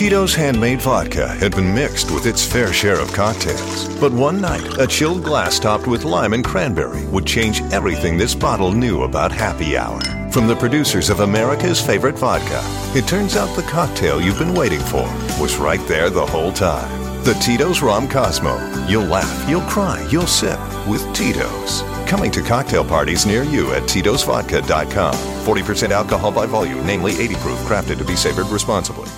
Tito's handmade vodka had been mixed with its fair share of cocktails. But one night, a chilled glass topped with lime and cranberry would change everything this bottle knew about happy hour. From the producers of America's favorite vodka, it turns out the cocktail you've been waiting for was right there the whole time. The Tito's Rom Cosmo. You'll laugh, you'll cry, you'll sip with Tito's. Coming to cocktail parties near you at Tito'sVodka.com. 40% alcohol by volume, namely 80 proof, crafted to be savored responsibly.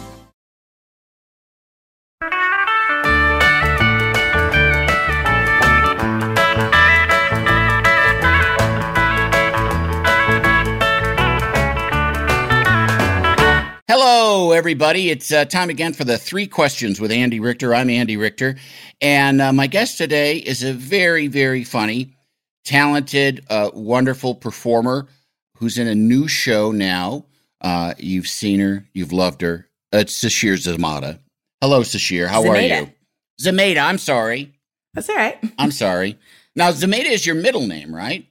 Hello, everybody. It's uh, time again for the three questions with Andy Richter. I'm Andy Richter, and uh, my guest today is a very, very funny, talented, uh, wonderful performer who's in a new show now. Uh, you've seen her, you've loved her. It's Sasheer Zamata. Hello, Sasheer. How are you? Zamata. I'm sorry. That's all right. I'm sorry. Now, Zamata is your middle name, right?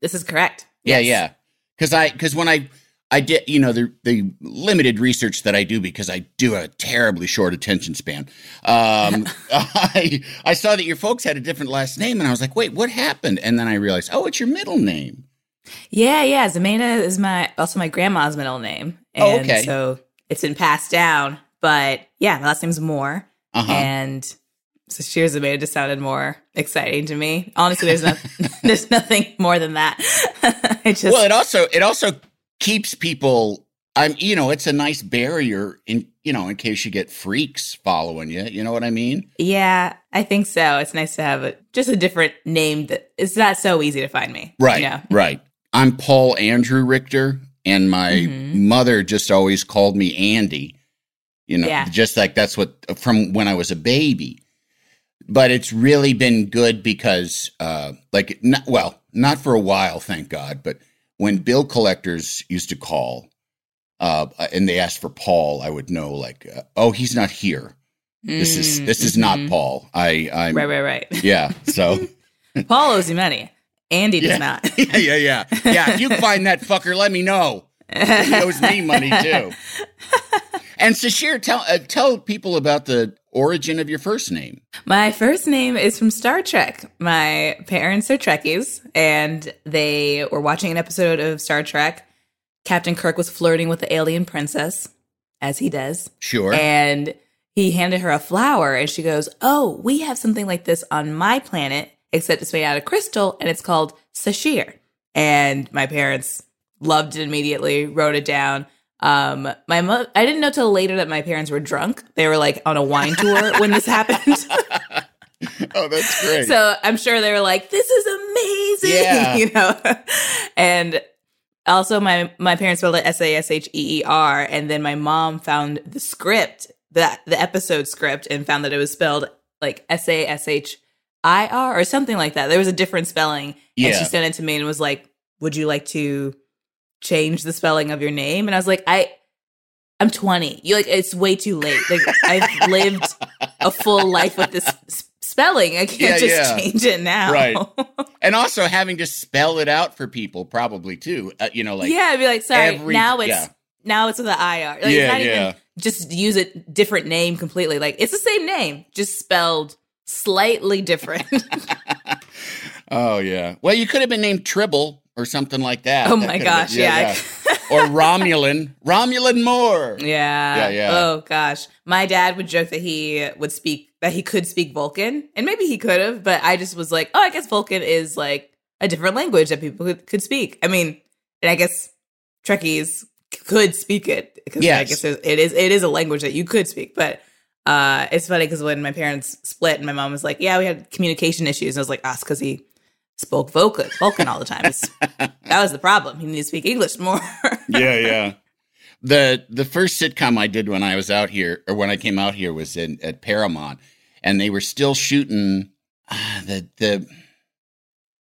This is correct. Yeah, Yes. yeah. Because I because when I I did you know the the limited research that I do because I do a terribly short attention span. Um, I I saw that your folks had a different last name, and I was like, wait, what happened? And then I realized, oh, it's your middle name. Yeah, yeah. Zamata is my also my grandma's middle name. Oh, And okay. So it's been passed down. But yeah, my last name's Moore. Uh-huh. And so Sheer Zamata just sounded more exciting to me. Honestly, there's not there's nothing more than that. it just well, it also it also keeps people. I'm you know it's a nice barrier in you know in case you get freaks following you. You know what I mean? Yeah, I think so. It's nice to have a just a different name that it's not so easy to find me. Right. Yeah. Right. I'm Paul Andrew Richter, and my Mhm. mother just always called me Andy. You know, Yeah. just like that's what from when I was a baby. But it's really been good because, uh, like, not, well, not for a while, thank God. But when bill collectors used to call, uh, and they asked for Paul, I would know, like, uh, oh, he's not here. This is Mm, this is not mhm. Paul. I I'm Right, right, right. yeah. So Paul owes you money. Andy does not. yeah, yeah, yeah. Yeah, if you find that fucker, let me know. He owes me money too. And Sasheer, tell uh, tell people about the origin of your first name. My first name is from Star Trek. My parents are Trekkies, and they were watching an episode of Star Trek. Captain Kirk was flirting with the alien princess, as he does, Sure. and he handed her a flower, and she goes, "Oh, we have something like this on my planet, except it's made out of crystal, and it's called Sashir." And my parents loved it immediately, wrote it down. Um, my mo- I didn't know till later that my parents were drunk. They were like on a wine tour when this happened. oh, that's great. So I'm sure they were like, "This is amazing," Yeah. you know. and also, my my parents spelled it S A S H E E R, and then my mom found the script, that the episode script, and found that it was spelled like S A S H I R or something like that. There was a different spelling, and she sent it to me and was like, "Would you like to change the spelling of your name?" And I was like, "I." I'm 20. You like it's way too late. Like I've lived a full life with this spelling. I can't Yeah, just yeah. change it now. Right. and also having to spell it out for people, probably too. Uh, you know, like yeah, I'd be like, sorry. every- now it's yeah. now it's with an IR. Like, Yeah, it's not yeah. even just use a different name completely. Like it's the same name, just spelled slightly different. Oh yeah. Well, you could have been named Tribble or something like that. Oh That my gosh, been- yeah. or Romulan, Romulan Moore. yeah. Yeah, yeah. Oh gosh. My dad would joke that he would speak that he could speak Vulcan. And maybe he could have, but I just was like, oh, I guess Vulcan is like a different language that people could, speak. I mean, and I guess Trekkies could speak it because I guess it is it is a language that you could speak. But uh, it's funny because when my parents split, and my mom was like, "Yeah, we had communication issues," and I was like, "Ah, because he spoke Vulcan, Vulcan all the time. That was the problem. He needed to speak English more." yeah, yeah. the the first sitcom I did when I was out here or when I came out here was in at Paramount, and they were still shooting uh, the the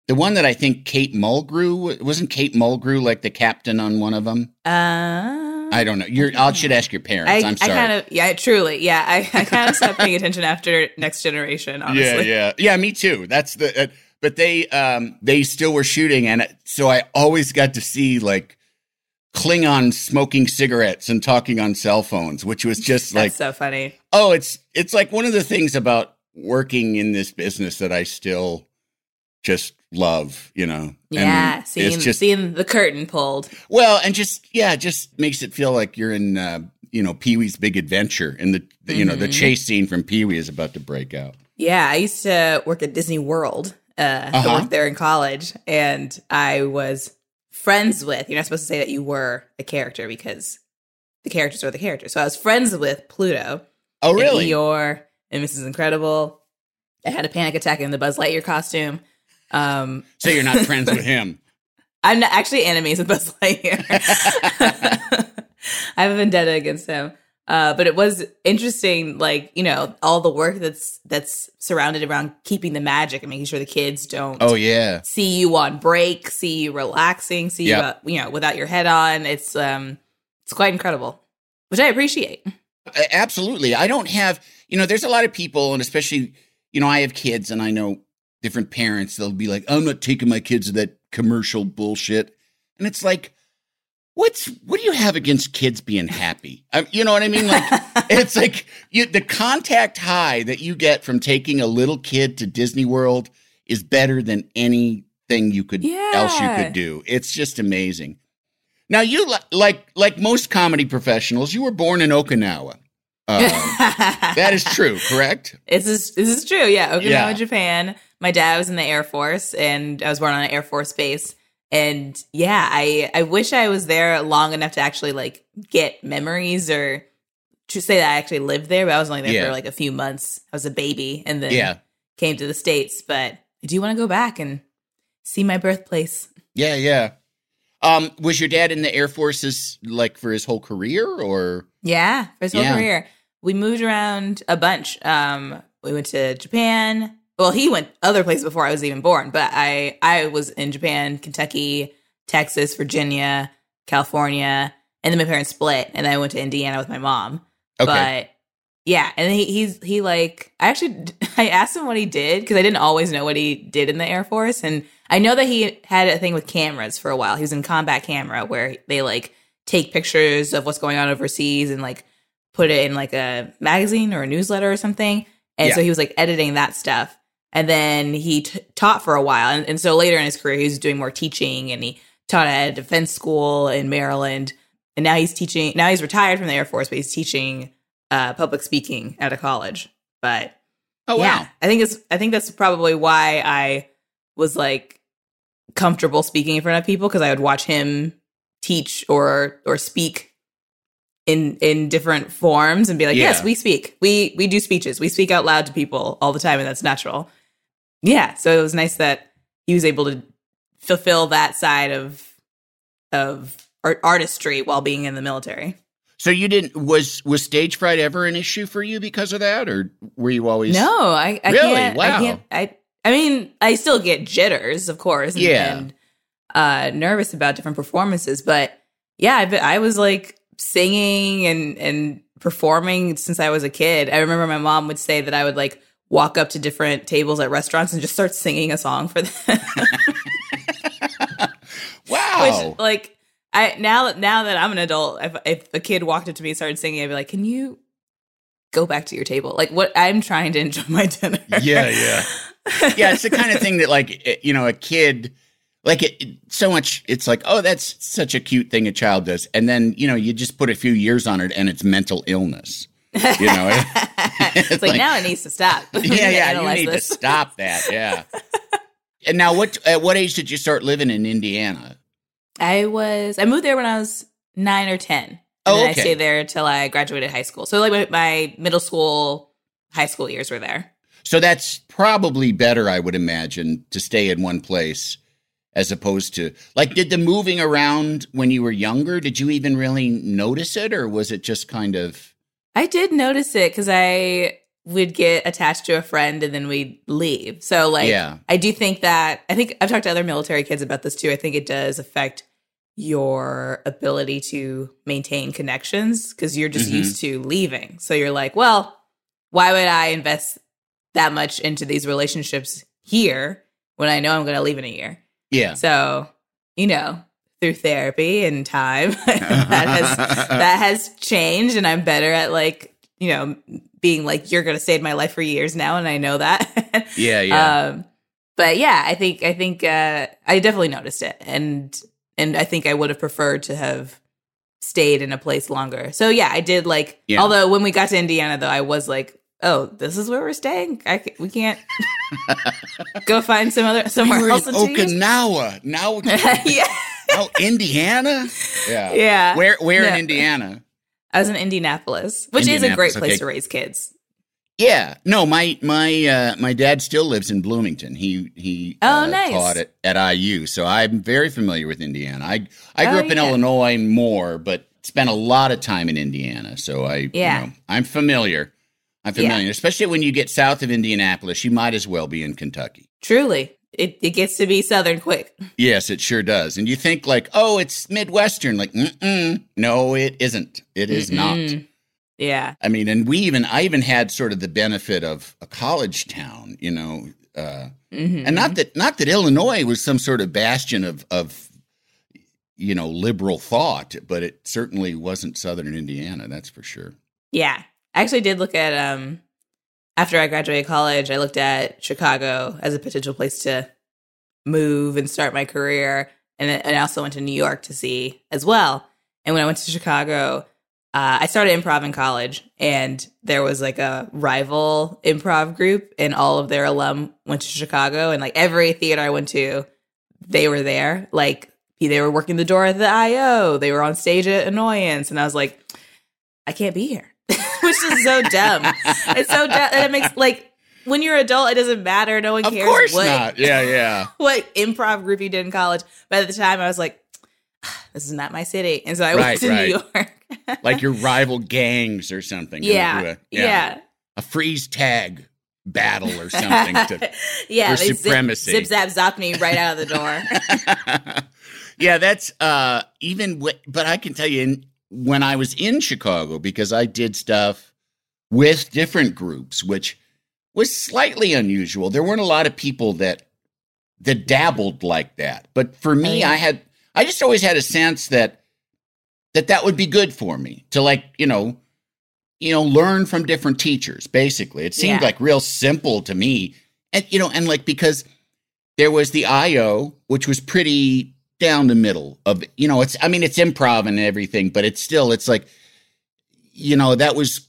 the one that I think Kate Mulgrew wasn't Kate Mulgrew like the captain on one of them. Uh, I don't know. You're. I should ask your parents. I, am sorry. I kind of, yeah, truly, yeah. I, I kind of stopped paying attention after Next Generation. Honestly, Yeah, yeah, yeah. Me too. That's the. Uh, but they um they still were shooting, and so I always got to see like Klingon smoking cigarettes and talking on cell phones, which was just like that's so funny. oh, it's it's like one of the things about working in this business that I still just love. You know. And Yeah, seeing it's just seeing the curtain pulled. well, and just yeah, it just makes it feel like you're in uh, you know Pee Wee's Big Adventure, and the, the you know the Mhm. chase scene from Pee Wee is about to break out. Yeah, I used to work at Disney World. Uh, Uh-huh. I worked there in college, and I was friends with. You're not supposed to say that you were a character because the characters are the characters. So I was friends with Pluto, Oh, and really? Eeyore, and Mrs. Incredible. I had a panic attack in the Buzz Lightyear costume. Um, So you're not friends with him? I'm not actually enemies with Buzz Lightyear. I have a vendetta against him. Uh, but it was interesting, like you know, all the work that's that's surrounded around keeping the magic and making sure the kids don't Oh yeah. see you on break, see you relaxing, see Yep. you uh, you know without your head on. It's um, it's quite incredible, which I appreciate. Absolutely. I don't have, you know, there's a lot of people, and especially, you know, I have kids and I know different parents, they'll be like, I'm not taking my kids to that commercial bullshit. And it's like, what's, what do you have against kids being happy? I, you know what I mean? Like, it's like you, the contact high that you get from taking a little kid to Disney World is better than anything you could else you could do. It's just amazing. Now you li- like like most comedy professionals, you were born in Okinawa. Um, that is true, correct? This is this is true. Yeah, Okinawa, Yeah. Japan. My dad was in the Air Force, and I was born on an Air Force base. And yeah, I I wish I was there long enough to actually like get memories or to say that I actually lived there. But I was only there Yeah. for like a few months. I was a baby, and then Yeah, came to the states. But I do want to go back and see my birthplace. yeah, yeah. Um, was your dad in the Air Forces like for his whole career, or Yeah, for his whole Yeah. career. We moved around a bunch. Um, we went to Japan. Well, he went other places before I was even born, but I I was in Japan, Kentucky, Texas, Virginia, California, and then my parents split, and I went to Indiana with my mom. okay? But yeah, and he, he's he like I actually I asked him what he did because I didn't always know what he did in the Air Force, and I know that he had a thing with cameras for a while. He was in combat camera where they like take pictures of what's going on overseas and like put it in like a magazine or a newsletter or something. And so he was like editing that stuff. And then he t- taught for a while. And, and so later in his career, he was doing more teaching and he taught at a defense school in Maryland. And now he's teaching, now he's retired from the Air Force, but he's teaching uh, public speaking at a college. But oh wow, yeah, I think it's, I think that's probably why I was like comfortable speaking in front of people because I would watch him teach or, or speak in in different forms and be like, yes, we speak. We we do speeches. We speak out loud to people all the time, and that's natural. Yeah. So it was nice that he was able to fulfill that side of of art- artistry while being in the military. So you didn't was was stage fright ever an issue for you because of that, or were you always No, I, I Really? can't. Wow. I can't. I I mean, I still get jitters, of course. And, Yeah. and uh, nervous about different performances, but yeah, I, I was like singing and and performing since I was a kid. I remember my mom would say that I would like walk up to different tables at restaurants and just start singing a song for them. Wow, Which like I now that now that I'm an adult, if if a kid walked up to me and started singing, I'd be like, "Can you go back to your table?" Like what I'm trying to enjoy my dinner. Yeah, yeah. yeah, it's the kind of thing that like you know a kid like it, it- so much it's like oh that's such a cute thing a child does and then you know you just put a few years on it and it's mental illness you know it's, like, like- now it needs to stop. Yeah yeah you need this. to stop that yeah and now what at what age did you start living in indiana I was I moved there when I was nine or ten. And Oh, okay. I stayed there till I graduated high school. So like my, my middle school, high school years were there. so that's probably better i would imagine to stay in one place as opposed to like did the moving around when you were younger did you even really notice it or was it just kind of I did notice it because I would get attached to a friend and then we'd leave. So like Yeah. I do think that I think I've talked to other military kids about this too. I think it does affect your ability to maintain connections because you're just Mhm. used to leaving. So you're like, well, why would I invest that much into these relationships here when I know I'm going to leave in a year? yeah So, you know, through therapy and time, that has that has changed, and I'm better at like, you know, being like, you're gonna save my life for years now, and I know that. yeah yeah Um, but yeah, I think I think uh, I definitely noticed it, and and I think I would have preferred to have stayed in a place longer. So yeah, I did like. Yeah. Although when we got to Indiana, though, I was like, oh, this is where we're staying. I we can't go find some other somewhere we were else in in two years? okinawa now yeah. Oh indiana yeah Yeah. where where in Indiana? I was in Indianapolis, which is a great place okay. to raise kids. Yeah, no, my my uh, my dad still lives in Bloomington. He he Oh, uh, nice. taught at, at IU, so I'm very familiar with Indiana. I I grew Oh, up in yeah. Illinois more, but spent a lot of time in Indiana, so I Yeah. you know, I'm familiar. I'm Yeah. familiar, especially when you get south of Indianapolis. You might as well be in Kentucky. Truly, it, it gets to be Southern quick. Yes, it sure does. And you think like, oh, it's Midwestern. Like, mm-mm. no, it isn't. It is not. Mm-mm. Yeah. I mean, and we even I even had sort of the benefit of a college town, you know, uh, Mhm. and not that not that Illinois was some sort of bastion of of you know liberal thought, but it certainly wasn't Southern Indiana, that's for sure. Yeah. I actually did look at um after I graduated college, I looked at Chicago as a potential place to move and start my career. And, I also went to New York to see as well. And when I went to Chicago, uh, I started improv in college, and there was like a rival improv group, and all of their alum went to Chicago. And like every theater I went to, they were there. Like they were working the door at the IO, they were on stage at Annoyance. And I was like, I can't be here, which is so dumb. It's so dumb. And it makes like when you're an adult, it doesn't matter. No one Of cares course what not. Yeah, yeah. what improv group you did in college. By the time, I was like, this is not my city, and so I Right, went to right. New York. like your rival gangs or something. yeah, a- yeah, A freeze tag battle or something to yeah. for they zip- supremacy. Zip, zap, zop me right out of the door. yeah, that's uh even but I can tell you in, when I was in Chicago because I did stuff with different groups which was slightly unusual. There weren't a lot of people that that dabbled like that. But for me. I had I just always had a sense that that that would be good for me to like, you know, you know, learn from different teachers basically. It seemed Yeah. like real simple to me. And you know, and like because there was the IO, which was pretty down the middle of you know, it's I mean it's improv and everything, but it's still it's like you know, that was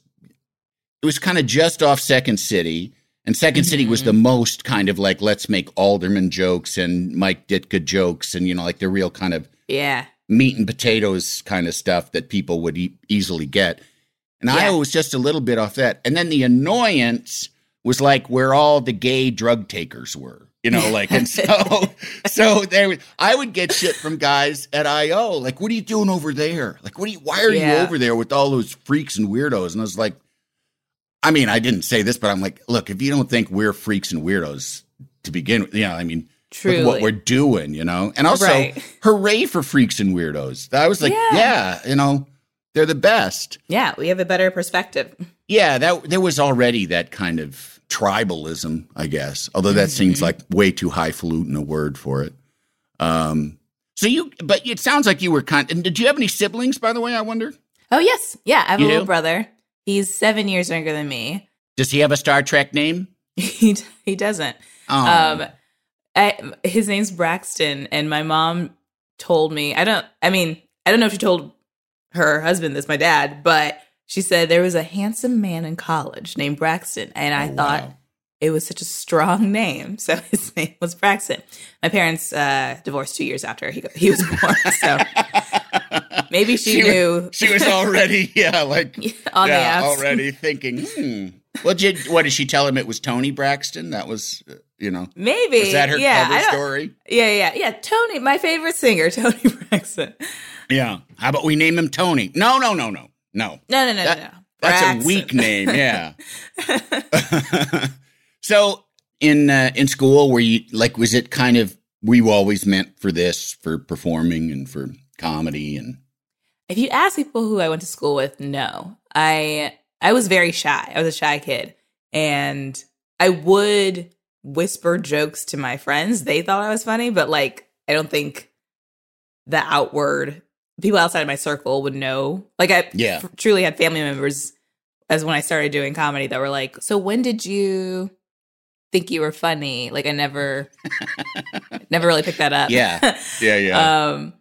it was kind of just off Second City. And 2nd City was the mm-hmm. most kind of like let's make Alderman jokes and Mike Ditka jokes and you know like the real kind of yeah, meat and potatoes kind of stuff that people would e- easily get. And Yeah. IO was just a little bit off that. And then the annoyance was like where all the gay drug takers were, you know, like, and so, so there, was- I would get shit from guys at IO, like, what are you doing over there? Like, what are you, why are you over there with all those freaks and weirdos? And I was like, I mean, I didn't say this, but I'm like, look, if you don't think we're freaks and weirdos to begin with, you know, I mean, what we're doing, you know? And also, Right. hooray for freaks and weirdos. I was like, Yeah. yeah. you know, they're the best. yeah, we have a better perspective. Yeah, that there was already that kind of tribalism, I guess. Although that seems Mm-hmm. like way too highfalutin a word for it. Um, so you, but it sounds like you were kind. And did you have any siblings, by the way? I wonder. Oh yes, yeah. I have You a little do? brother. He's seven years younger than me. Does he have a Star Trek name? he he doesn't. Oh, Um, I, his name's Braxton, and my mom told me. I don't. I mean, I don't know if she told her husband this, my dad, but she said there was a handsome man in college named Braxton, and I Oh, thought wow. it was such a strong name, so his name was Braxton. My parents uh, divorced two years after he he was born, so maybe she, She knew she was already, yeah, like on yeah, the outs. already thinking, hmm, Well, did what did she tell him? It was Toni Braxton. That was, uh, you know, Maybe. was that her yeah, cover story? Yeah, yeah, yeah. Tony, my favorite singer, Toni Braxton. Yeah. How about we name him Tony? No, no, no, no, no. No, no, no, That- no, no. That's Braxton. a weak name. Yeah. so in uh, in school, were you like? Was it kind of? Were you always meant for this, for performing and for comedy and? If you ask people who I went to school with, no. I I was very shy. I was a shy kid. And I would whisper jokes to my friends. They thought I was funny, but like I don't think the outward people outside of my circle would know. Like I Yeah. f- truly had family members as when I started doing comedy that were like, "So when did you think you were funny?" Like I never never really picked that up. Yeah. Yeah, yeah. Um,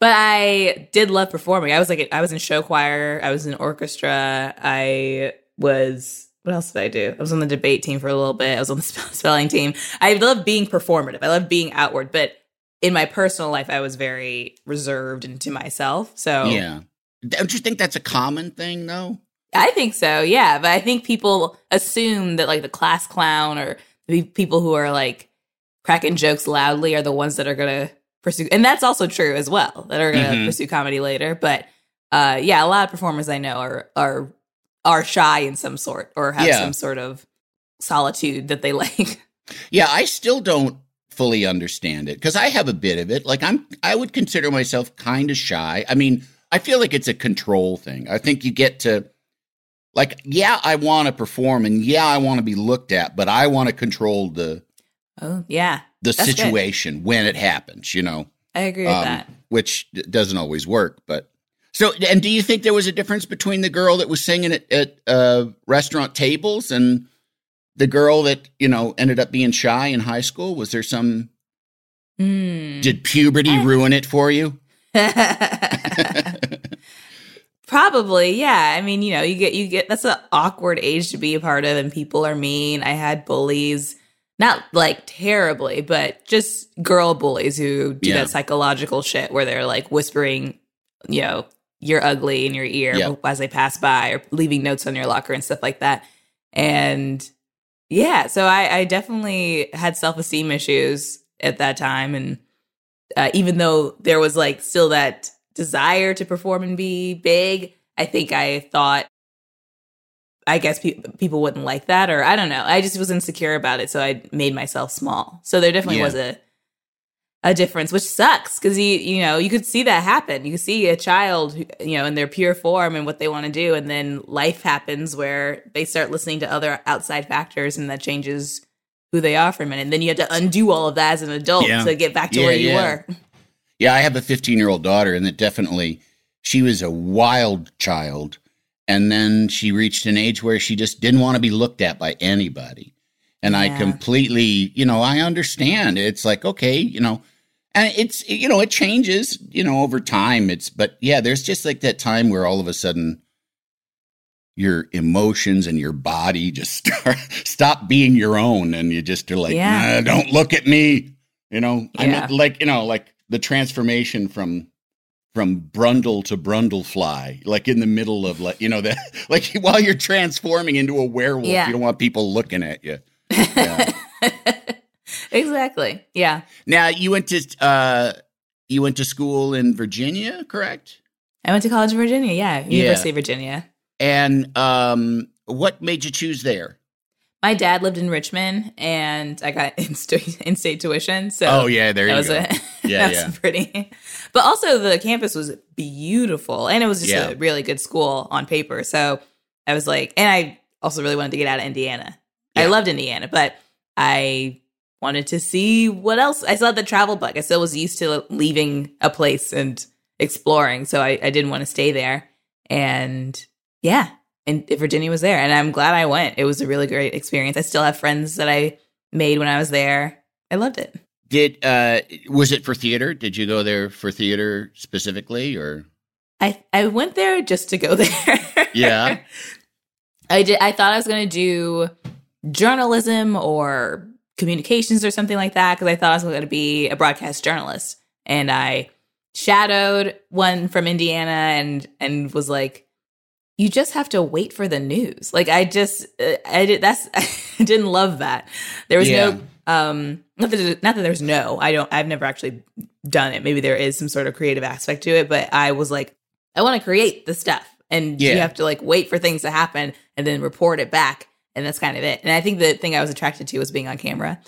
but I did love performing. I was like, I was in show choir. I was in orchestra. I was. What else did I do? I was on the debate team for a little bit. I was on the spelling team. I love being performative. I love being outward. But in my personal life, I was very reserved and to myself. So yeah. Don't you think that's a common thing, though? I think so, yeah. But I think people assume that like the class clown or the people who are like cracking jokes loudly are the ones that are gonna pursue, and that's also true as well. That are gonna Mhm. pursue comedy later. But uh, yeah, a lot of performers I know are are are shy in some sort or have Yeah. some sort of solitude that they like. Yeah, I still don't fully understand it because I have a bit of it. Like I'm, I would consider myself kind of shy. I mean, I feel like it's a control thing. I think you get to, like, yeah, I want to perform and yeah, I want to be looked at, but I want to control the oh yeah, the That's good. situation when it happens. You know, I agree with Um, that. which doesn't always work. But so, and do you think there was a difference between the girl that was singing at, at uh, restaurant tables and the girl that you know ended up being shy in high school? Was there some? Hmm. Did puberty Eh. ruin it for you? Probably, yeah. I mean, you know, you get you get that's an awkward age to be a part of, and people are mean. I had bullies, not like terribly, but just girl bullies who do Yeah. that psychological shit where they're like whispering, you know, you're ugly in your ear Yeah. as they pass by, or leaving notes on your locker and stuff like that. And yeah, so I, I definitely had self esteem issues at that time, and uh, even though there was like still that desire to perform and be big, I think I thought, I guess pe- people wouldn't like that, or I don't know. I just was insecure about it, so I made myself small. So there definitely Yeah. was a a difference, which sucks because you you know you could see that happen. You could see a child, you know, in their pure form and what they want to do, and then life happens where they start listening to other outside factors, and that changes who they are for a minute. And then you have to undo all of that as an adult Yeah. to get back to Yeah, where you yeah. were. Yeah, I have a 15 year old daughter, and that definitely she was a wild child, and then she reached an age where she just didn't want to be looked at by anybody. And I completely, you know, I understand. It's like okay, you know, and it's you know it changes, you know, over time. It's but yeah, there's just like that time where all of a sudden your emotions and your body just start, stop being your own, and you just are like, Yeah. "Nah, don't look at me. You know, I Yeah. mean, like you know, like the transformation from from Brundle to Brundlefly, like in the middle of like you know that like while you're transforming into a werewolf, Yeah. you don't want people looking at you. Yeah. exactly. Yeah. now you went to uh you went to school in Virginia, correct? I went to college in Virginia. Yeah. Yeah. University of Virginia. And um what made you choose there? My dad lived in Richmond and I got in state, in state tuition. So oh yeah, there that you was go. a Yeah, that yeah. was pretty. But also the campus was beautiful and it was just Yeah. a really good school on paper. So I was like, and I also really wanted to get out of Indiana. I loved Indiana, but I wanted to see what else. I still had the travel bug. I still was used to leaving a place and exploring. So I, I didn't want to stay there. And yeah, and Virginia was there. And I'm glad I went. It was a really great experience. I still have friends that I made when I was there. I loved it. Did uh was it for theater? Did you go there for theater specifically or I I went there just to go there. Yeah. I did I thought I was going to do journalism or communications or something like that because I thought I was going to be a broadcast journalist and I shadowed one from Indiana and and was like you just have to wait for the news. Like I just, uh, I did, that's, I didn't love that. There was Yeah. no, um, not that, not that there's no, I don't, I've never actually done it. Maybe there is some sort of creative aspect to it, but I was like, I want to create the stuff and Yeah. you have to like wait for things to happen and then report it back. And that's kind of it. And I think the thing I was attracted to was being on camera.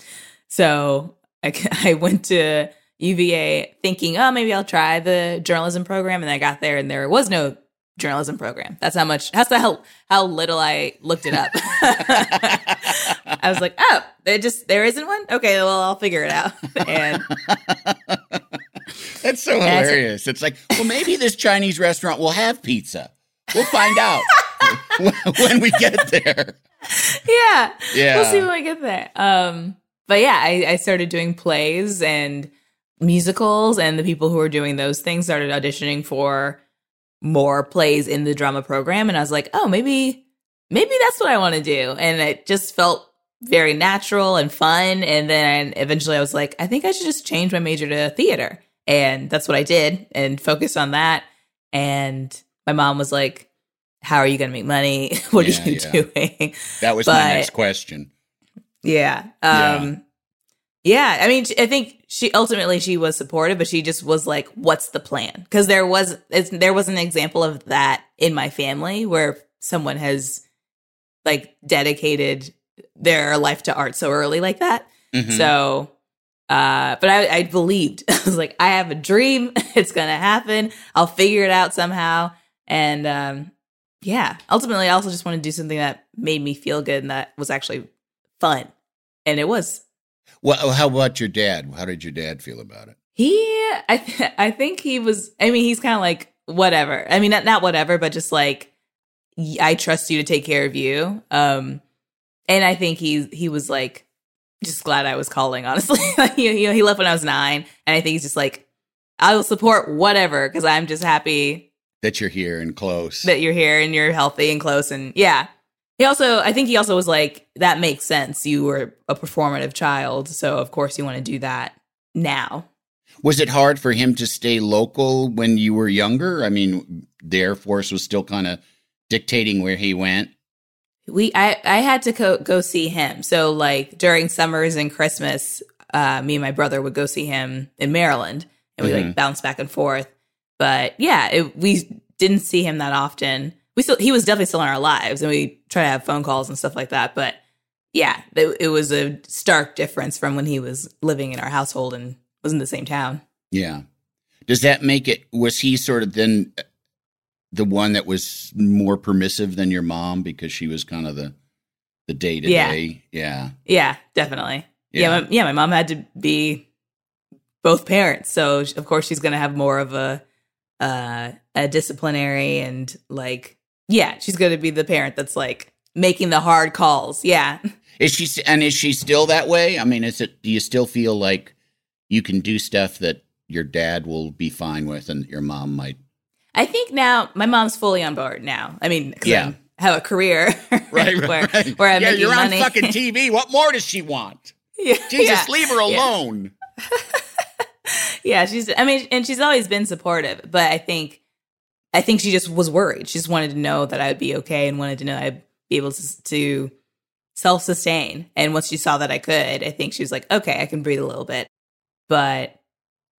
So I, I went to UVA thinking, oh, maybe I'll try the journalism program. And I got there and there was no journalism program. That's how much, that's how, how little I looked it up. I was like, oh, there just, there isn't one? Okay, well, I'll figure it out. And That's so hilarious. It's like, well, maybe this Chinese restaurant will have pizza. We'll find out when we get there. Yeah, Yeah. we'll see when we get there. Um, but yeah, I, I started doing plays and musicals, and the people who were doing those things started auditioning for more plays in the drama program, and I was like, oh, maybe, maybe that's what I want to do, and it just felt very natural and fun. And then eventually, I was like, I think I should just change my major to theater, and that's what I did, and focused on that. And my mom was like, "How are you going to make money? what Yeah, are you yeah. doing?" That was my next question. Yeah. Um yeah. I mean, I think she ultimately she was supportive, but she just was like, "What's the plan?" Because there was it's, there was an example of that in my family where someone has like dedicated their life to art so early like that. Mhm. So, uh, but I, I believed. I was like, I have a dream. It's gonna happen. I'll figure it out somehow. And um, yeah, ultimately, I also just want to do something that made me feel good and that was actually fun. And it was. well, how about your dad? How did your dad feel about it? He, I, th- I think he was. I mean, he's kind of like whatever. I mean, not not whatever, but just like i trust you to take care of you. Um, and I think he he was like just glad I was calling. Honestly, you you know, he left when I was nine, and I think he's just like I will support whatever because I'm just happy That you're here and close. that you're here and you're healthy and close and yeah. He also, I think he also was like, that makes sense. You were a performative child, so of course you want to do that now. was it hard for him to stay local when you were younger? I mean, the Air Force was still kind of dictating where he went. we I I had to go go see him. So like during summers and Christmas, uh, me and my brother would go see him in Maryland, and we Mhm. like bounce back and forth. But yeah, it, we didn't see him that often. We still he was definitely still in our lives, and we try to have phone calls and stuff like that. But yeah, it, it was a stark difference from when he was living in our household and was in the same town. Yeah. Does that make it? Was he sort of then the one that was more permissive than your mom because she was kind of the the day to day? Yeah. Yeah, definitely. Yeah, Yeah. my, yeah. My mom had to be both parents, so of course she's going to have more of a uh, a disciplinary and like, yeah, she's going to be the parent that's like making the hard calls. Yeah, Is she and is she still that way? I mean, is it? Do you still feel like you can do stuff that your dad will be fine with, and your mom might? I think now my mom's fully on board now. I mean, 'cause Yeah. I'm- have a career where, where I'm yeah, making you're money. on fucking TV. What more does she want? yeah, Jesus, yeah. leave her alone. yeah she's i mean and she's always been supportive but i think i think she just was worried. She just wanted to know that i'd be okay and wanted to know i'd be able to, to self-sustain. And once she saw that i could i think she was like okay i can breathe a little bit. But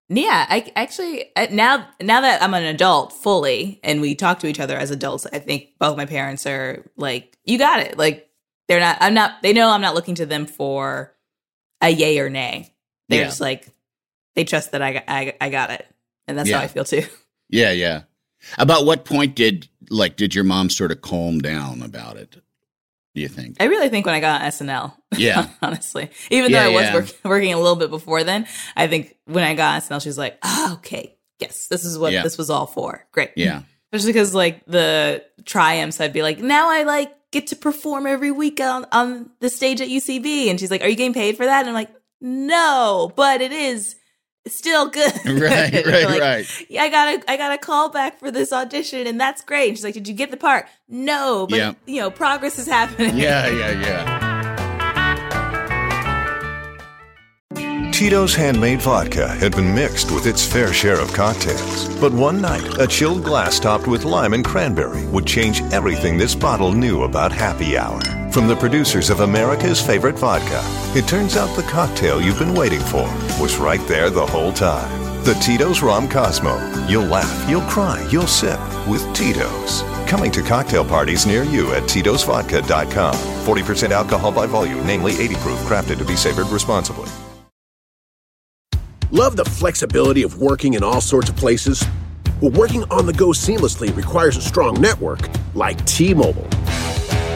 yeah i actually I- now now that i'm an adult fully and we talk to each other as adults i think both my parents are like you got it. Like they're not i'm not they know i'm not looking to them for a yay or nay. They're Yeah. just like they trust that I, got- I, I got it. And that's Yeah. how I feel too. Yeah, yeah. About what point did like did your mom sort of calm down about it? Do you think? I really think when I got on SNL, Yeah. honestly, even Yeah, though I was yeah. work, working a little bit before then, I think when I got on SNL, she was like, oh, okay, yes, this is what this was all for. Great. Yeah. Especially because like the triumphs, I'd be like, now I like get to perform every week on, on the stage at UCB. And she's like, are you getting paid for that? And I'm like, no, but it is still good. Right, right, like, right. yeah, I got a I got a call back for this audition, and that's great. And she's like, "Did you get the part?" No, but Yeah. you know, progress is happening. Yeah, yeah, yeah. Tito's handmade vodka had been mixed with its fair share of cocktails. But one night, a chilled glass topped with lime and cranberry would change everything this bottle knew about happy hour. From the producers of America's favorite vodka, it turns out the cocktail you've been waiting for was right there the whole time. The Tito's Rom Cosmo. You'll laugh, you'll cry, you'll sip with Tito's. Coming to cocktail parties near you at Tito'sVodka.com. 40% alcohol by volume, namely 80 proof, crafted to be savored responsibly. Love the flexibility of working in all sorts of places? Well, working on the go seamlessly requires a strong network like T Mobile.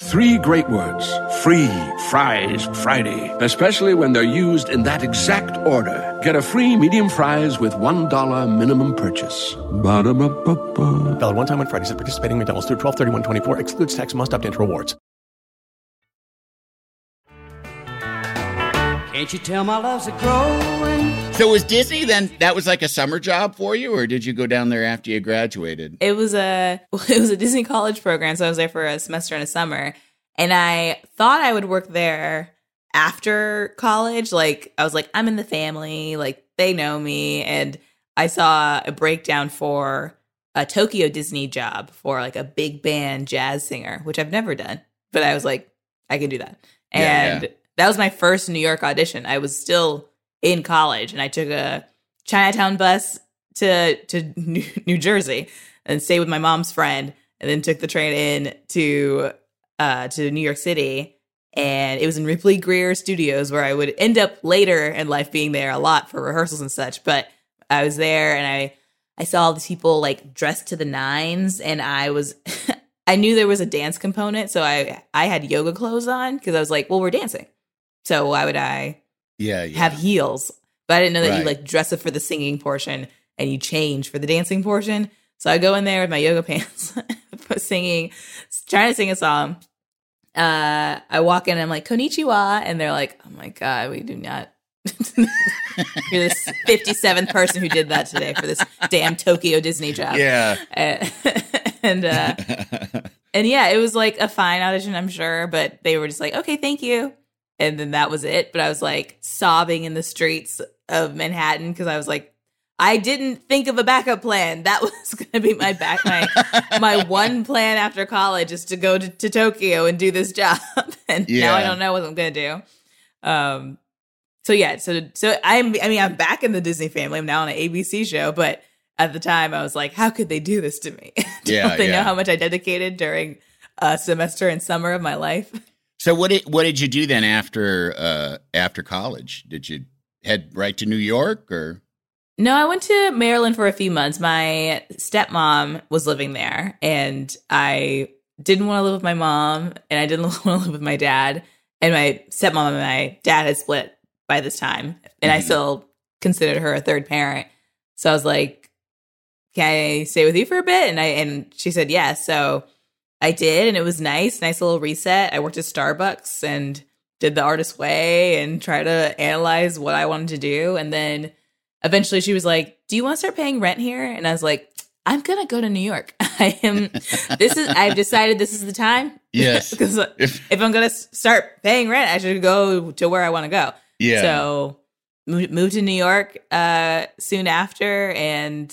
Three great words. Free fries Friday. Especially when they're used in that exact order. Get a free medium fries with $1 minimum purchase. Ba-da-ba-ba-ba. Valid one time on Fridays at participating McDonald's through 12 24. Excludes tax, must opt into rewards. Can't you tell my love's a growing? So was Disney then? That was like a summer job for you, or did you go down there after you graduated? It was a it was a Disney college program, so I was there for a semester and a summer. And I thought I would work there after college. Like I was like, I'm in the family, like they know me. And I saw a breakdown for a Tokyo Disney job for like a big band jazz singer, which I've never done. But I was like, I can do that. Yeah, And yeah. that was my first New York audition. I was still in college and I took a Chinatown bus to to New, Jersey and stayed with my mom's friend and then took the train in to uh to New York City. And it was in Ripley Grier Studios where I would end up later in life being there a lot for rehearsals and such. But I was there and I I saw all these people like dressed to the nines and I was I knew there was a dance component so I I had yoga clothes on because I was like well we're dancing. So why would I Yeah, yeah. have heels. But I didn't know that Right. you like dress up for the singing portion and you change for the dancing portion. So I go in there with my yoga pants, singing, trying to sing a song. Uh, I walk in and I'm like, Konichiwa, And they're like, oh my God, we do not. You're the 57th person who did that today for this damn Tokyo Disney job. yeah. and uh, and yeah, it was like a fine audition, I'm sure, but they were just like, okay, thank you. And then that was it. But I was like sobbing in the streets of Manhattan because I was like, I didn't think of a backup plan. That was going to be my back, my, my one plan after college is to go to, to Tokyo and do this job. and now I don't know what I'm going to do. Um, so yeah, so so I'm I mean I'm back in the Disney family. I'm now on an ABC show, but at the time I was like, how could they do this to me? Don't Yeah, they yeah. know how much I dedicated during a semester and summer of my life? So what did what did you do then after uh after college? Did you head right to New York or No, I went to Maryland for a few months. My stepmom was living there, and I didn't want to live with my mom, and I didn't want to live with my dad. And my stepmom and my dad had split by this time, and I Mhm. still considered her a third parent. So I was like, "Can I stay with you for a bit?" And I and she said yes. So I did, and it was nice, nice little reset. I worked at Starbucks and did the artist way and try to analyze what I wanted to do, and then eventually she was like, "Do you want to start paying rent here?" And I was like, "I'm gonna go to New York. I am. This is. I've decided this is the time. Yes. because if if I'm gonna start paying rent, I should go to where I want to go. yeah. So moved, moved to New York uh, soon after, and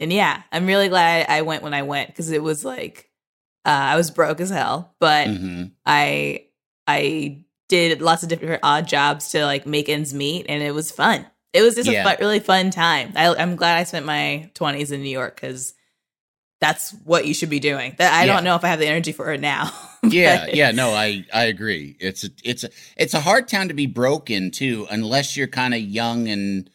and yeah, I'm really glad I went when I went because it was like uh, I was broke as hell, but Mhm. I I did lots of different odd jobs to like make ends meet, and it was fun. It was just Yeah. a fun, really fun time. I, I'm glad I spent my 20s in New York because that's what you should be doing. That I Yeah. don't know if I have the energy for it now. yeah, yeah, no, I I agree. It's a it's a it's a hard town to be broken too, unless you're kind of young and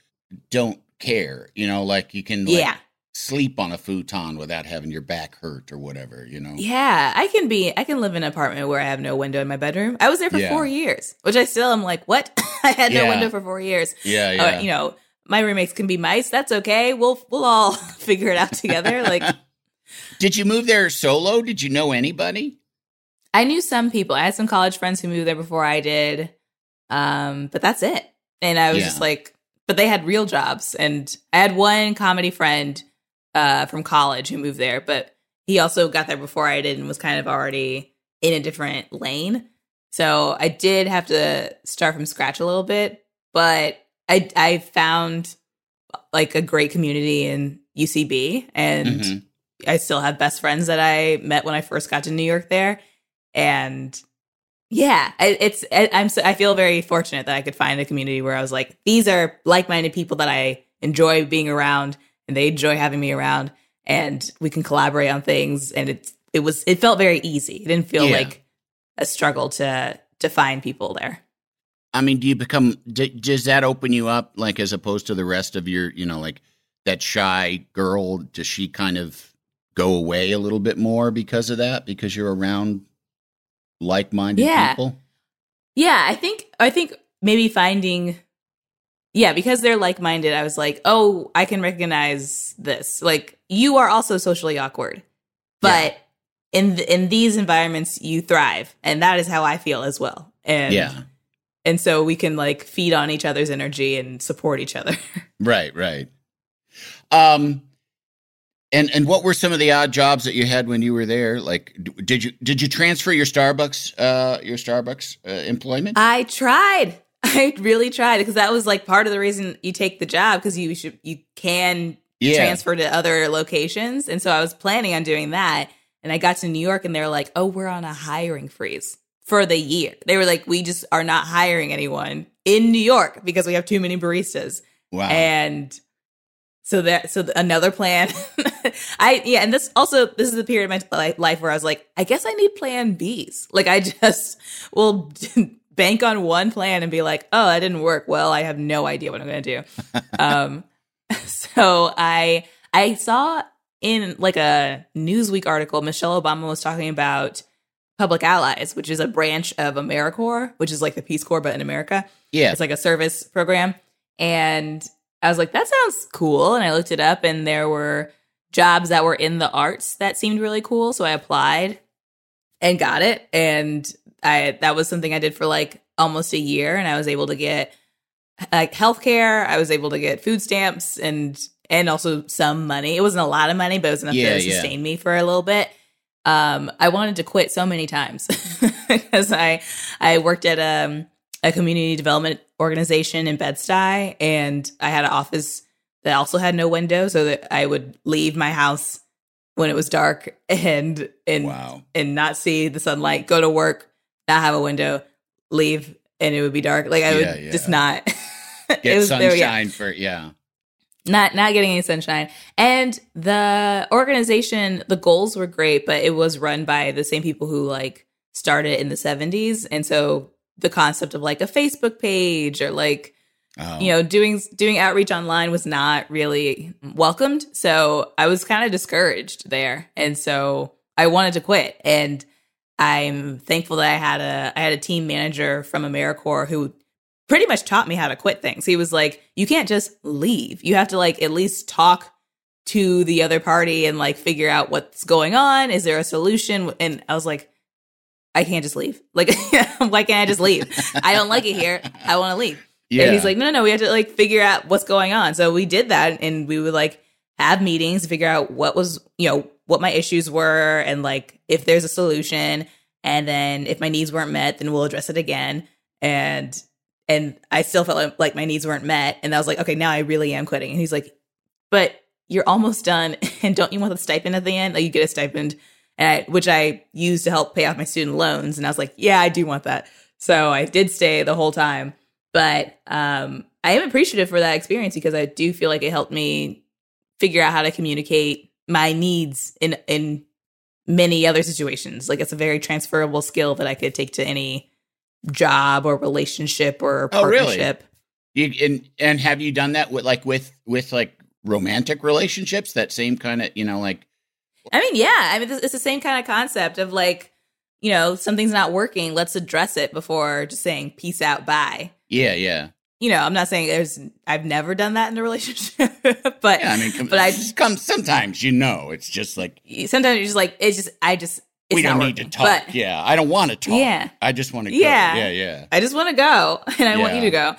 don't care. You know, like you can like, yeah. Sleep on a futon without having your back hurt or whatever. You know. Yeah, I can be. I can live in an apartment where I have no window in my bedroom. I was there for Yeah. four years, which I still am like, what? I had no window for four years. Yeah, yeah. you know, my roommates can be mice. That's okay. We'll we'll all figure it out together. like Did you move there solo? Did you know anybody? I knew some people. I had some college friends who moved there before I did. Um, but that's it. And I was Yeah. just like, but they had real jobs. And I had one comedy friend uh, from college who moved there, but he also got there before I did and was kind of already in a different lane. So I did have to start from scratch a little bit, but I I found like a great community in UCB and Mhm. I still have best friends that I met when I first got to New York there, and yeah, it's I, I'm so, I feel very fortunate that I could find a community where I was like, these are like-minded people that I enjoy being around, and they enjoy having me around, and we can collaborate on things, and it's it was it felt very easy. It didn't feel Yeah. like a struggle to to find people there. I mean, do you become? d does that open you up, like as opposed to the rest of your, you know, like that shy girl? Does she kind of go away a little bit more because of that? Because you're around like-minded Yeah. people. Yeah, I think I think maybe finding yeah, because they're like-minded, I was like, "Oh, I can recognize this." Like you are also socially awkward. But in th- in these environments you thrive, and that is how I feel as well. And yeah. and so we can like feed on each other's energy and support each other. Right. Right. Um. And and what were some of the odd jobs that you had when you were there? Like, did you did you transfer your Starbucks uh your Starbucks uh, employment? I tried. I really tried because that was like part of the reason you take the job because you should you can Yeah. transfer to other locations. And so I was planning on doing that. And I got to New York and they're like, oh, we're on a hiring freeze for the year. They were like, we just are not hiring anyone in New York because we have too many baristas. wow. And so that, so th- another plan. I, yeah. And this also, this is the period of my li- life where I was like, I guess I need plan Bs. Like I just will bank on one plan and be like, oh, that didn't work. Well, I have no idea what I'm going to do. um, so I I saw in like a Newsweek article, Michelle Obama was talking about Public Allies, which is a branch of AmeriCorps, which is like the Peace Corps but in America. yeah. It's like a service program. And I was like, that sounds cool. And I looked it up and there were jobs that were in the arts that seemed really cool. So I applied and got it. And I that was something I did for like almost a year and I was able to get like healthcare. I was able to get food stamps and and also some money. It wasn't a lot of money, but it was enough Yeah, to yeah. sustain me for a little bit. Um, I wanted to quit so many times because I I worked at um, a community development organization in Bed Stuy, and I had an office that also had no window, so that I would leave my house when it was dark and and Wow. and not see the sunlight. Go to work, not have a window, leave, and it would be dark. Like I would yeah. just not Get it was there, yeah sunshine for yeah. not not getting any sunshine and the organization the goals were great but it was run by the same people who like started in the 70s and so the concept of like a facebook page or like Oh. you know doing doing outreach online was not really welcomed so i was kind of discouraged there and so i wanted to quit and i'm thankful that i had a i had a team manager from americorps who pretty much taught me how to quit things. He was like you can't just leave. You have to like at least talk to the other party and like figure out what's going on. Is there a solution? And i was like i can't just leave. Like why can't i just leave? I don't like it here. I want to leave. Yeah. and he's like, no, no, no, we have to like figure out what's going on. So we did that and we would like have meetings figure out what was, you know, what my issues were and like if there's a solution. And then if my needs weren't met, then we'll address it again. And and I still felt like, my needs weren't met. And I was like, okay, now I really am quitting. And he's like, but you're almost done. And don't you want the stipend at the end? Like you get a stipend, I, which I used to help pay off my student loans. And I was like, yeah, I do want that. So I did stay the whole time but um, I am appreciative for that experience because I do feel like it helped me figure out how to communicate my needs in in many other situations. Like it's a very transferable skill that I could take to any job or relationship or Oh, really? partnership. You, and and have you done that with like with with like romantic relationships? That same kind of you know like I mean, yeah, I mean it's the same kind of concept of like, you know, something's not working, let's address it before just saying peace out, bye. yeah yeah you know, I'm not saying there's I've never done that in a relationship, but Yeah, I mean, but I just come sometimes you know it's just like sometimes you're just like it's just I just it's we don't need to talk. But yeah, I don't want to talk. Yeah. I just want to Yeah. go. Yeah, yeah. I just want to go and I want you to go.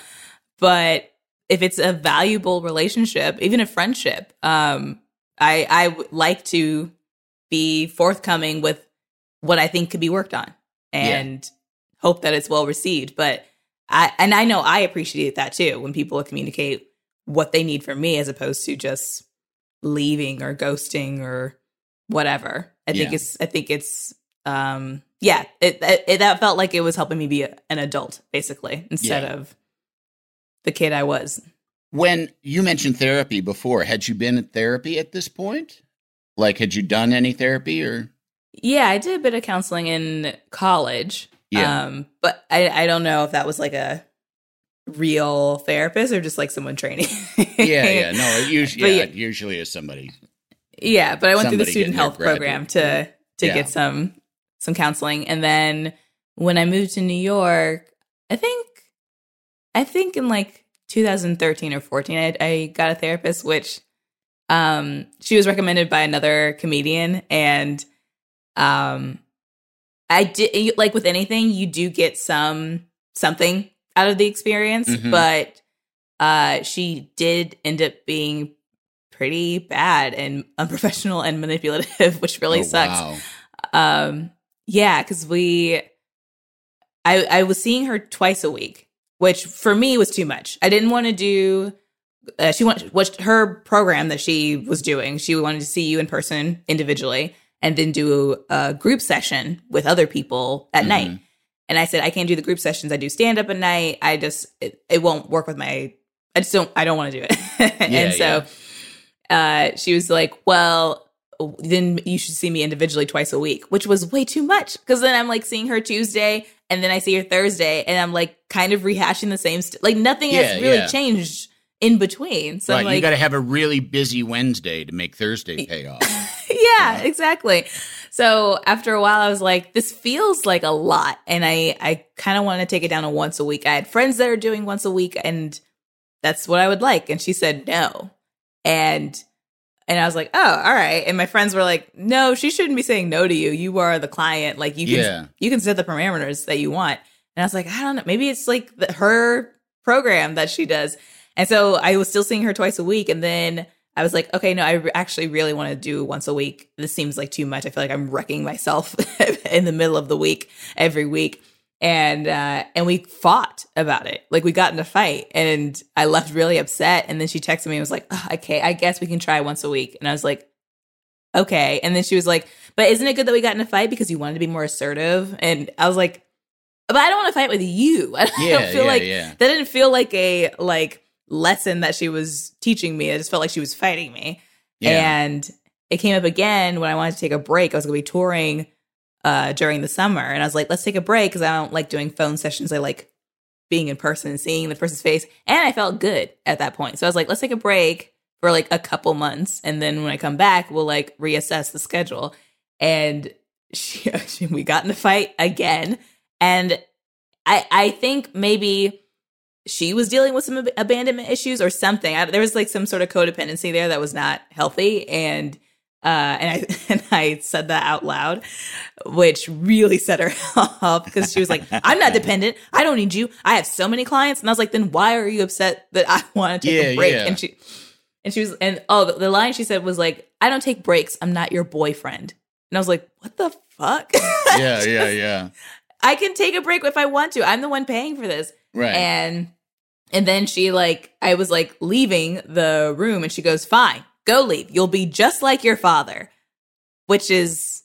But if it's a valuable relationship, even a friendship, um, I I would like to be forthcoming with what I think could be worked on and hope that it's well received. But I and I know I appreciate that too when people communicate what they need from me as opposed to just leaving or ghosting or whatever. I think Yeah. it's I think it's um yeah, it, it, it that felt like it was helping me be a, an adult basically instead Yeah. of the kid I was. When you mentioned therapy before, had you been in therapy at this point? Like, had you done any therapy or? Yeah, I did a bit of counseling in college. Yeah. Um, but I I don't know if that was like a real therapist or just like someone training. Yeah, yeah. No, it usually, But yeah, yeah. usually is somebody. Yeah, but I went through the student health program to to Yeah. get some some counseling, and then when I moved to New York, I think I think in like 2013 or 14, I, I got a therapist, which um she was recommended by another comedian, and um I did like with anything, you do get some something out of the experience, Mhm. but uh she did end up being pretty bad and unprofessional and manipulative, which really Oh, sucks. wow. Um, yeah, because we, I, I was seeing her twice a week, which for me was too much. I didn't want to do. Uh, she wanted what her program that she was doing. She wanted to see you in person individually, and then do a group session with other people at Mhm. night. And I said I can't do the group sessions. I do stand up at night. I just it, it won't work with my. I just don't. I don't want to do it. and so uh, she was like, "Well, then you should see me individually twice a week," which was way too much. Because then I'm like seeing her Tuesday, and then I see her Thursday, and I'm like kind of rehashing the same. St- like nothing Yeah, has really yeah. changed in between. So right, like, you got to have a really busy Wednesday to make Thursday pay off. yeah, exactly. So after a while, I was like, this feels like a lot. And I, I kind of want to take it down to once a week. I had friends that are doing once a week and that's what I would like. And she said no. And, and I was like, oh, all right. And my friends were like, no, she shouldn't be saying no to you. You are the client. Like you can, Yeah. you can set the parameters that you want. And I was like, I don't know. Maybe it's like the, her program that she does. And so I was still seeing her twice a week. And then I was like, okay, no, I re- actually really want to do once a week. This seems like too much. I feel like I'm wrecking myself in the middle of the week every week. And uh and we fought about it. Like we got in a fight and I left really upset. And then she texted me and was like, "Ugh, okay, I guess we can try once a week. And I was like, okay. And then she was like, but isn't it good that we got in a fight because you wanted to be more assertive? And I was like, but I don't want to fight with you. I Yeah, don't feel yeah, like yeah. that didn't feel like a like lesson that she was teaching me. I just felt like she was fighting me. Yeah. And it came up again when I wanted to take a break. I was going to be touring uh, during the summer, and I was like, "Let's take a break" because I don't like doing phone sessions. I like being in person and seeing the person's face, and I felt good at that point. So I was like, "Let's take a break for like a couple months, and then when I come back, we'll like reassess the schedule." And she, she we got in a fight again, and I I think maybe she was dealing with some ab- abandonment issues or something. I, there was like some sort of codependency there that was not healthy, and uh, and I and I said that out loud, which really set her off because she was like, "I'm not dependent. I don't need you. I have so many clients." And I was like, "Then why are you upset that I want to take Yeah, a break?" yeah. And she and she was and oh, the, the line she said was like, "I don't take breaks. I'm not your boyfriend." And I was like, "What the fuck?" yeah, yeah, yeah. I can take a break if I want to. I'm the one paying for this. Right. And and then she like I was like leaving the room and she goes, "Fine. Go leave. You'll be just like your father." Which is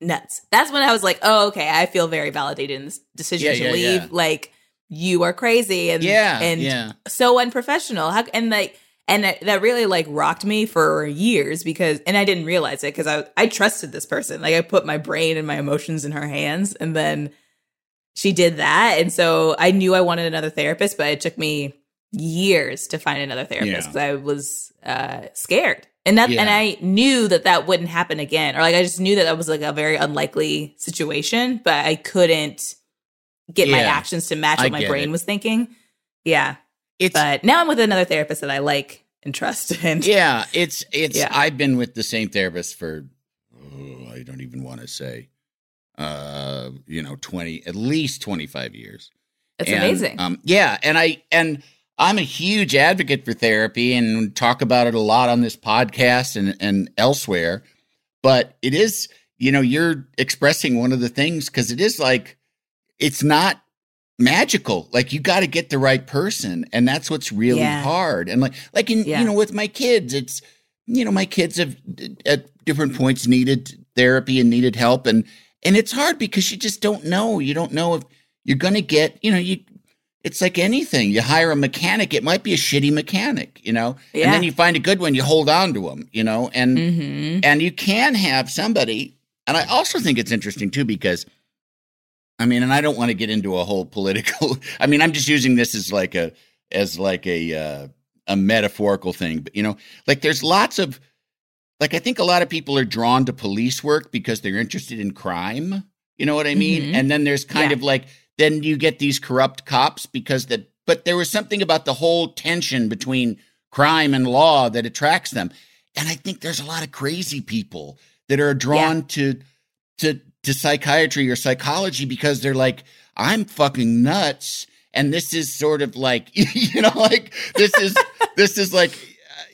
nuts. That's when I was like, "Oh, okay. I feel very validated in this decision Yeah, to yeah, leave." yeah. Like you are crazy and Yeah, and yeah. so unprofessional. How and like and that, that really like rocked me for years because and I didn't realize it because I I trusted this person. Like I put my brain and my emotions in her hands and then she did that and so I knew I wanted another therapist but it took me years to find another therapist Yeah. 'cause I was uh scared. And that and I knew that that wouldn't happen again or like I just knew that that was like a very unlikely situation but I couldn't get my actions to match what my brain it. was thinking. Yeah. It's But now I'm with another therapist that I like and trust. And yeah, it's it's. Yeah. I've been with the same therapist for oh, I don't even want to say, uh, you know, twenty at least twenty five years. it's And, amazing. Um, yeah, and I and I'm a huge advocate for therapy and talk about it a lot on this podcast and and elsewhere. But it is, you know, you're expressing one of the things because it is like it's not magical. Like you got to get the right person, and that's what's really Yeah. hard. And like like in Yeah. you know with my kids, it's you know my kids have at different points needed therapy and needed help, and and it's hard because you just don't know. You don't know if you're going to get you know you it's like anything you hire a mechanic it might be a shitty mechanic you know Yeah. and then you find a good one you hold on to them you know and hmm and you can have somebody and i also think it's interesting too because i mean and i don't want to get into a whole political i mean i'm just using this as like a as like a uh, a metaphorical thing but you know like there's lots of like i think a lot of people are drawn to police work because they're interested in crime you know what i mean Mhm. and then there's kind Yeah. of like then you get these corrupt cops because that but there was something about the whole tension between crime and law that attracts them and i think there's a lot of crazy people that are drawn to to to psychiatry or psychology because they're like i'm fucking nuts and this is sort of like you know like this is this is like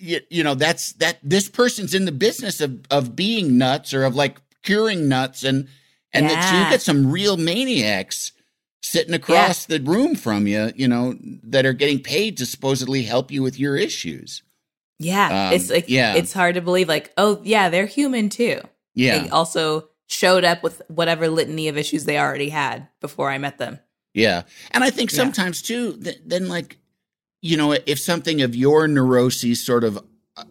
you, you know that's that this person's in the business of of being nuts or of like curing nuts and and that, so you Yeah. get some real maniacs sitting across the room from you you know that are getting paid to supposedly help you with your issues Yeah. Um, it's like, yeah. it's hard to believe, like, oh, yeah, they're human too. yeah They also showed up with whatever litany of issues they already had before I met them. Yeah. And I think Yeah. sometimes too, th- then like, you know, if something of your neuroses sort of uh,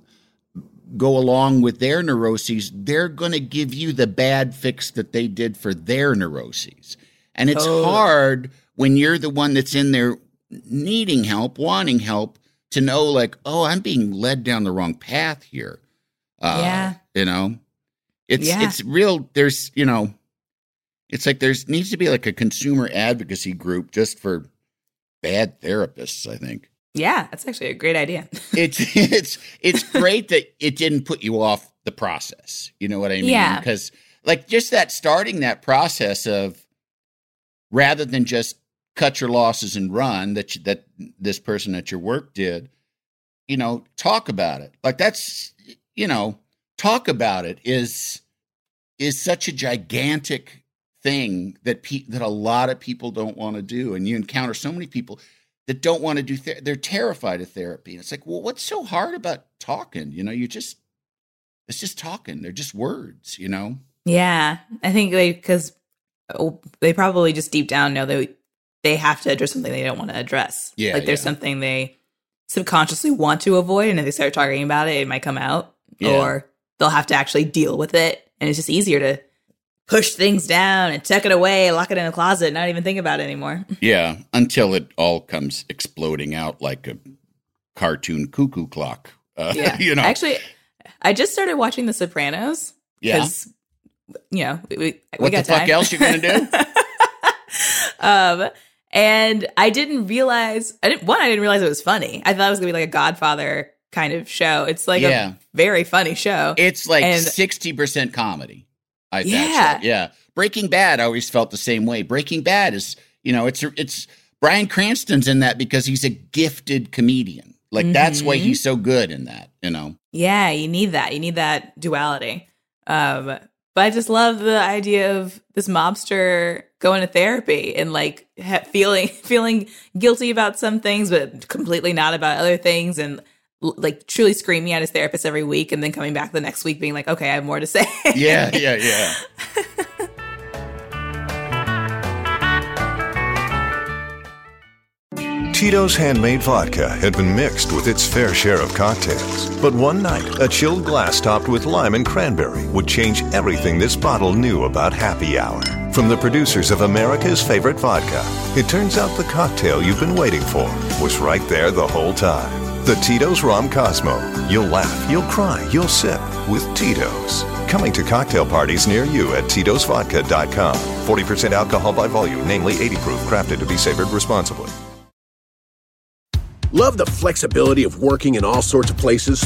go along with their neuroses, they're going to give you the bad fix that they did for their neuroses. And it's Totally. hard when you're the one that's in there needing help, wanting help to know like, oh, I'm being led down the wrong path here. Uh, Yeah. You know, it's, Yeah. it's real. There's, you know, it's like there's needs to be like a consumer advocacy group just for bad therapists, I think. Yeah, that's actually a great idea. It's it's it's great that it didn't put you off the process. You know what I mean? Yeah. Cuz like just that starting that process of rather than just cut your losses and run that you, that this person at your work did, you know, talk about it. Like that's you know, talk about it is is such a gigantic thing that pe- that a lot of people don't want to do and you encounter so many people that don't want to do ther- they're terrified of therapy and it's like well what's so hard about talking you know you just it's just talking they're just words you know yeah, I think they because oh, they probably just deep down know they they have to address something they don't want to address. Yeah, like there's yeah. something they subconsciously want to avoid, and if they start talking about it, it might come out, Yeah. or they'll have to actually deal with it, and it's just easier to push things down and tuck it away, lock it in a closet, not even think about it anymore. yeah until it all comes exploding out like a cartoon cuckoo clock uh, Yeah, you know Actually, I just started watching The Sopranos. yeah you know, we, we, what the got fuck time. else you gonna do um, and I didn't realize. I didn't. One, I didn't realize it was funny. I thought it was gonna be like a Godfather kind of show. It's like Yeah. a very funny show. it's like 60% comedy i Yeah. yeah yeah breaking bad i always felt the same way breaking bad is you know it's it's bryan cranston's in that because he's a gifted comedian like that's why Mhm. he's so good in that you know yeah, you need that. You need that duality. Um, but I just love the idea of this mobster going to therapy and like ha- feeling feeling guilty about some things, but completely not about other things, and like truly screaming at his therapist every week, and then coming back the next week being like, "Okay, I have more to say." yeah yeah yeah Tito's handmade vodka had been mixed with its fair share of cocktails. But one night, a chilled glass topped with lime and cranberry would change everything this bottle knew about happy hour. From the producers of America's favorite vodka, it turns out the cocktail you've been waiting for was right there the whole time. The Tito's Rom Cosmo. You'll laugh, you'll cry, you'll sip with Tito's. Coming to cocktail parties near you at Tito'sVodka.com. 40% alcohol by volume, namely 80 proof, crafted to be savored responsibly. Love the flexibility of working in all sorts of places?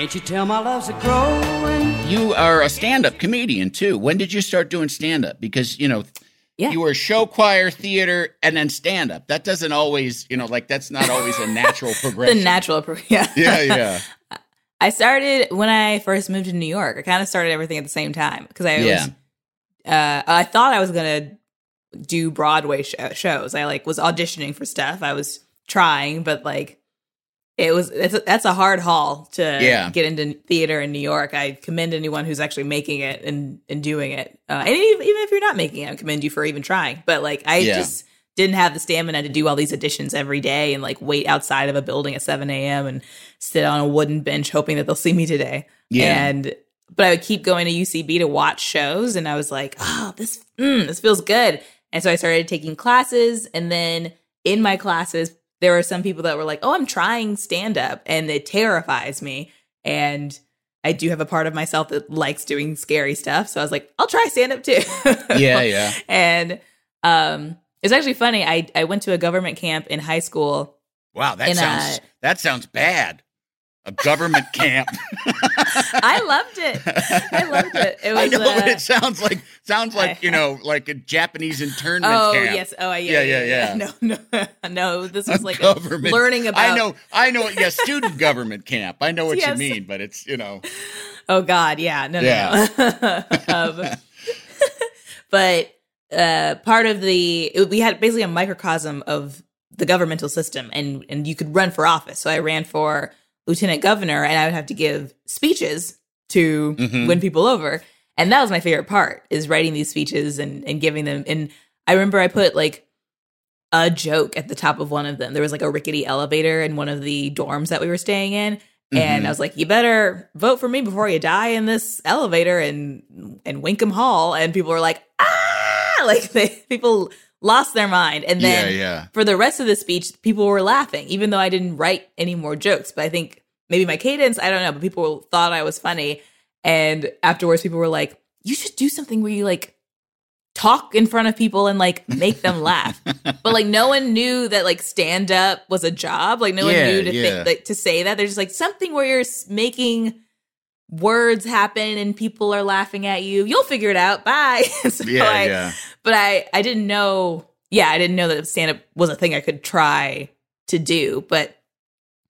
Can't you tell my love's a growing? You are a stand-up comedian too. When did you start doing stand-up? Because you know, Yeah. you were show choir, theater, and then stand-up. That doesn't always, you know, like that's not always a natural progression. the natural, pro- yeah. yeah, yeah, I started when I first moved to New York. I kind of started everything at the same time because I yeah. was, uh, I thought I was gonna do Broadway sh- shows. I like was auditioning for stuff. I was trying, but like it was it's a, that's a hard haul to Yeah. get into theater in New York. I commend anyone who's actually making it and and doing it. Uh, and even, even if you're not making it, I commend you for even trying. But like I Yeah. just didn't have the stamina to do all these auditions every day and like wait outside of a building at 7 a.m. and sit on a wooden bench hoping that they'll see me today. Yeah. And but I would keep going to UCB to watch shows, and I was like, oh, this mm, this feels good. And so I started taking classes, and then in my classes, there were some people that were like, oh, I'm trying stand up, and it terrifies me. And I do have a part of myself that likes doing scary stuff, so I was like, I'll try stand up too. Yeah, yeah. and um, it's actually funny. I I went to a government camp in high school. Wow, that a- sounds that sounds bad. A government camp. I loved it. I loved it. It I was. know, but uh, it sounds like sounds like you know, like a Japanese internment Oh camp. yes. Oh yeah. Yeah, yeah, yeah. No, no, no. This was like a government learning about. I know, I know. Yeah, student government camp. I know what Yes. you mean, but it's you know, Oh God, yeah. No, no, Yeah. no. um, but uh, part of the it- we had basically a microcosm of the governmental system, and and you could run for office. So I ran for lieutenant governor, and I would have to give speeches to Mhm. win people over, and that was my favorite part is writing these speeches and and giving them. And I remember I put like a joke at the top of one of them. There was like a rickety elevator in one of the dorms that we were staying in. And Mhm. I was like, you better vote for me before you die in this elevator and and Winkham Hall. And people were like, ah, like they people lost their mind. And then yeah, yeah. for the rest of the speech, people were laughing, even though I didn't write any more jokes. But I think maybe my cadence, I don't know, but people thought I was funny. And afterwards, people were like, you should do something where you like talk in front of people and like make them laugh. but like no one knew that like stand up was a job. Like no Yeah, one knew to think like to say that. There's just like something where you're making words happen and people are laughing at you. You'll figure it out. Bye. so Yeah, I, yeah. But I I didn't know. Yeah, I didn't know that stand up was a thing I could try to do. But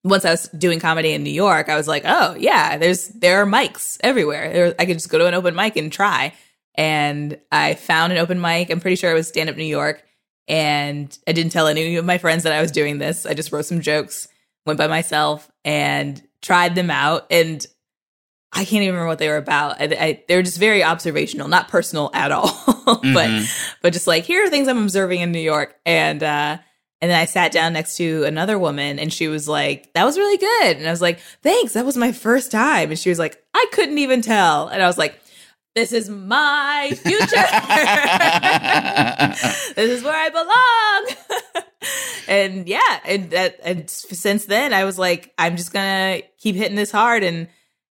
once I was doing comedy in New York, I was like, oh yeah, there's there are mics everywhere. There, I could just go to an open mic and try. And I found an open mic. I'm pretty sure it was Stand Up New York. And I didn't tell any of my friends that I was doing this. I just wrote some jokes, went by myself, and tried them out. And I can't even remember what they were about. I, I, they were just very observational, not personal at all, but Mhm. but just like here are things I'm observing in New York. And uh, and then I sat down next to another woman, and she was like, "That was really good." And I was like, "Thanks, that was my first time." And she was like, "I couldn't even tell." And I was like, "This is my future. this is where I belong." and yeah, and that and since then, I was like, I'm just gonna keep hitting this hard and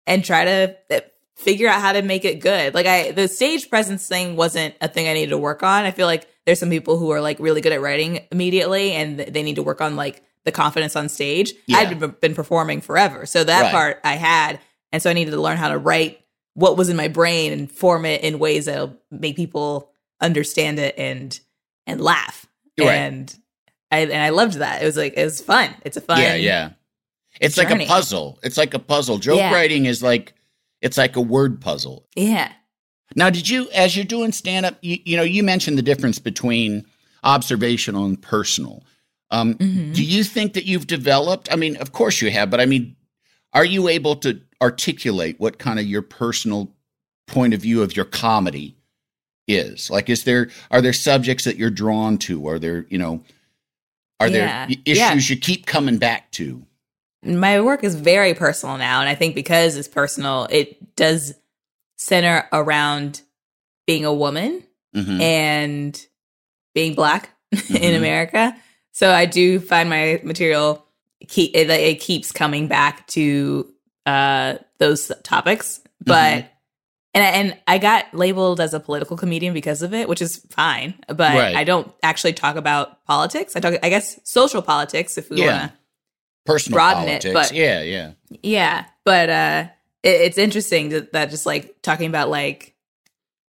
and try to uh, figure out how to make it good. Like I, the stage presence thing wasn't a thing I needed to work on. I feel like there's some people who are like really good at writing immediately, and they need to work on like the confidence on stage. Yeah. I'd been- been performing forever, so that Right. part I had, and so I needed to learn how to write what was in my brain and form it in ways that'll make people understand it and and laugh. Right. And I and I loved that. It was like it was fun. It's a fun. yeah, yeah. It's like a puzzle. It's like a puzzle. Joke Yeah. writing is like it's like a word puzzle. Yeah. Now, did you, as you're doing stand up, you, you know, you mentioned the difference between observational and personal. Um, Mhm. Do you think that you've developed? I mean, of course you have, but I mean, are you able to articulate what kind of your personal point of view of your comedy is? Like, is there are there subjects that you're drawn to? Are there, you know, Are there Yeah. y- issues Yeah. you keep coming back to? My work is very personal now and i think because it's personal it does center around being a woman Mhm. and being black in Mhm. america so i do find my material keep it, it keeps coming back to uh those topics but Mhm. and I, and I got labeled as a political comedian because of it, which is fine. But Right. I don't actually talk about politics. I talk, I guess, social politics if we Yeah. want to Personal broaden it, but- yeah, yeah. yeah, but uh, it, it's interesting that, that just like talking about like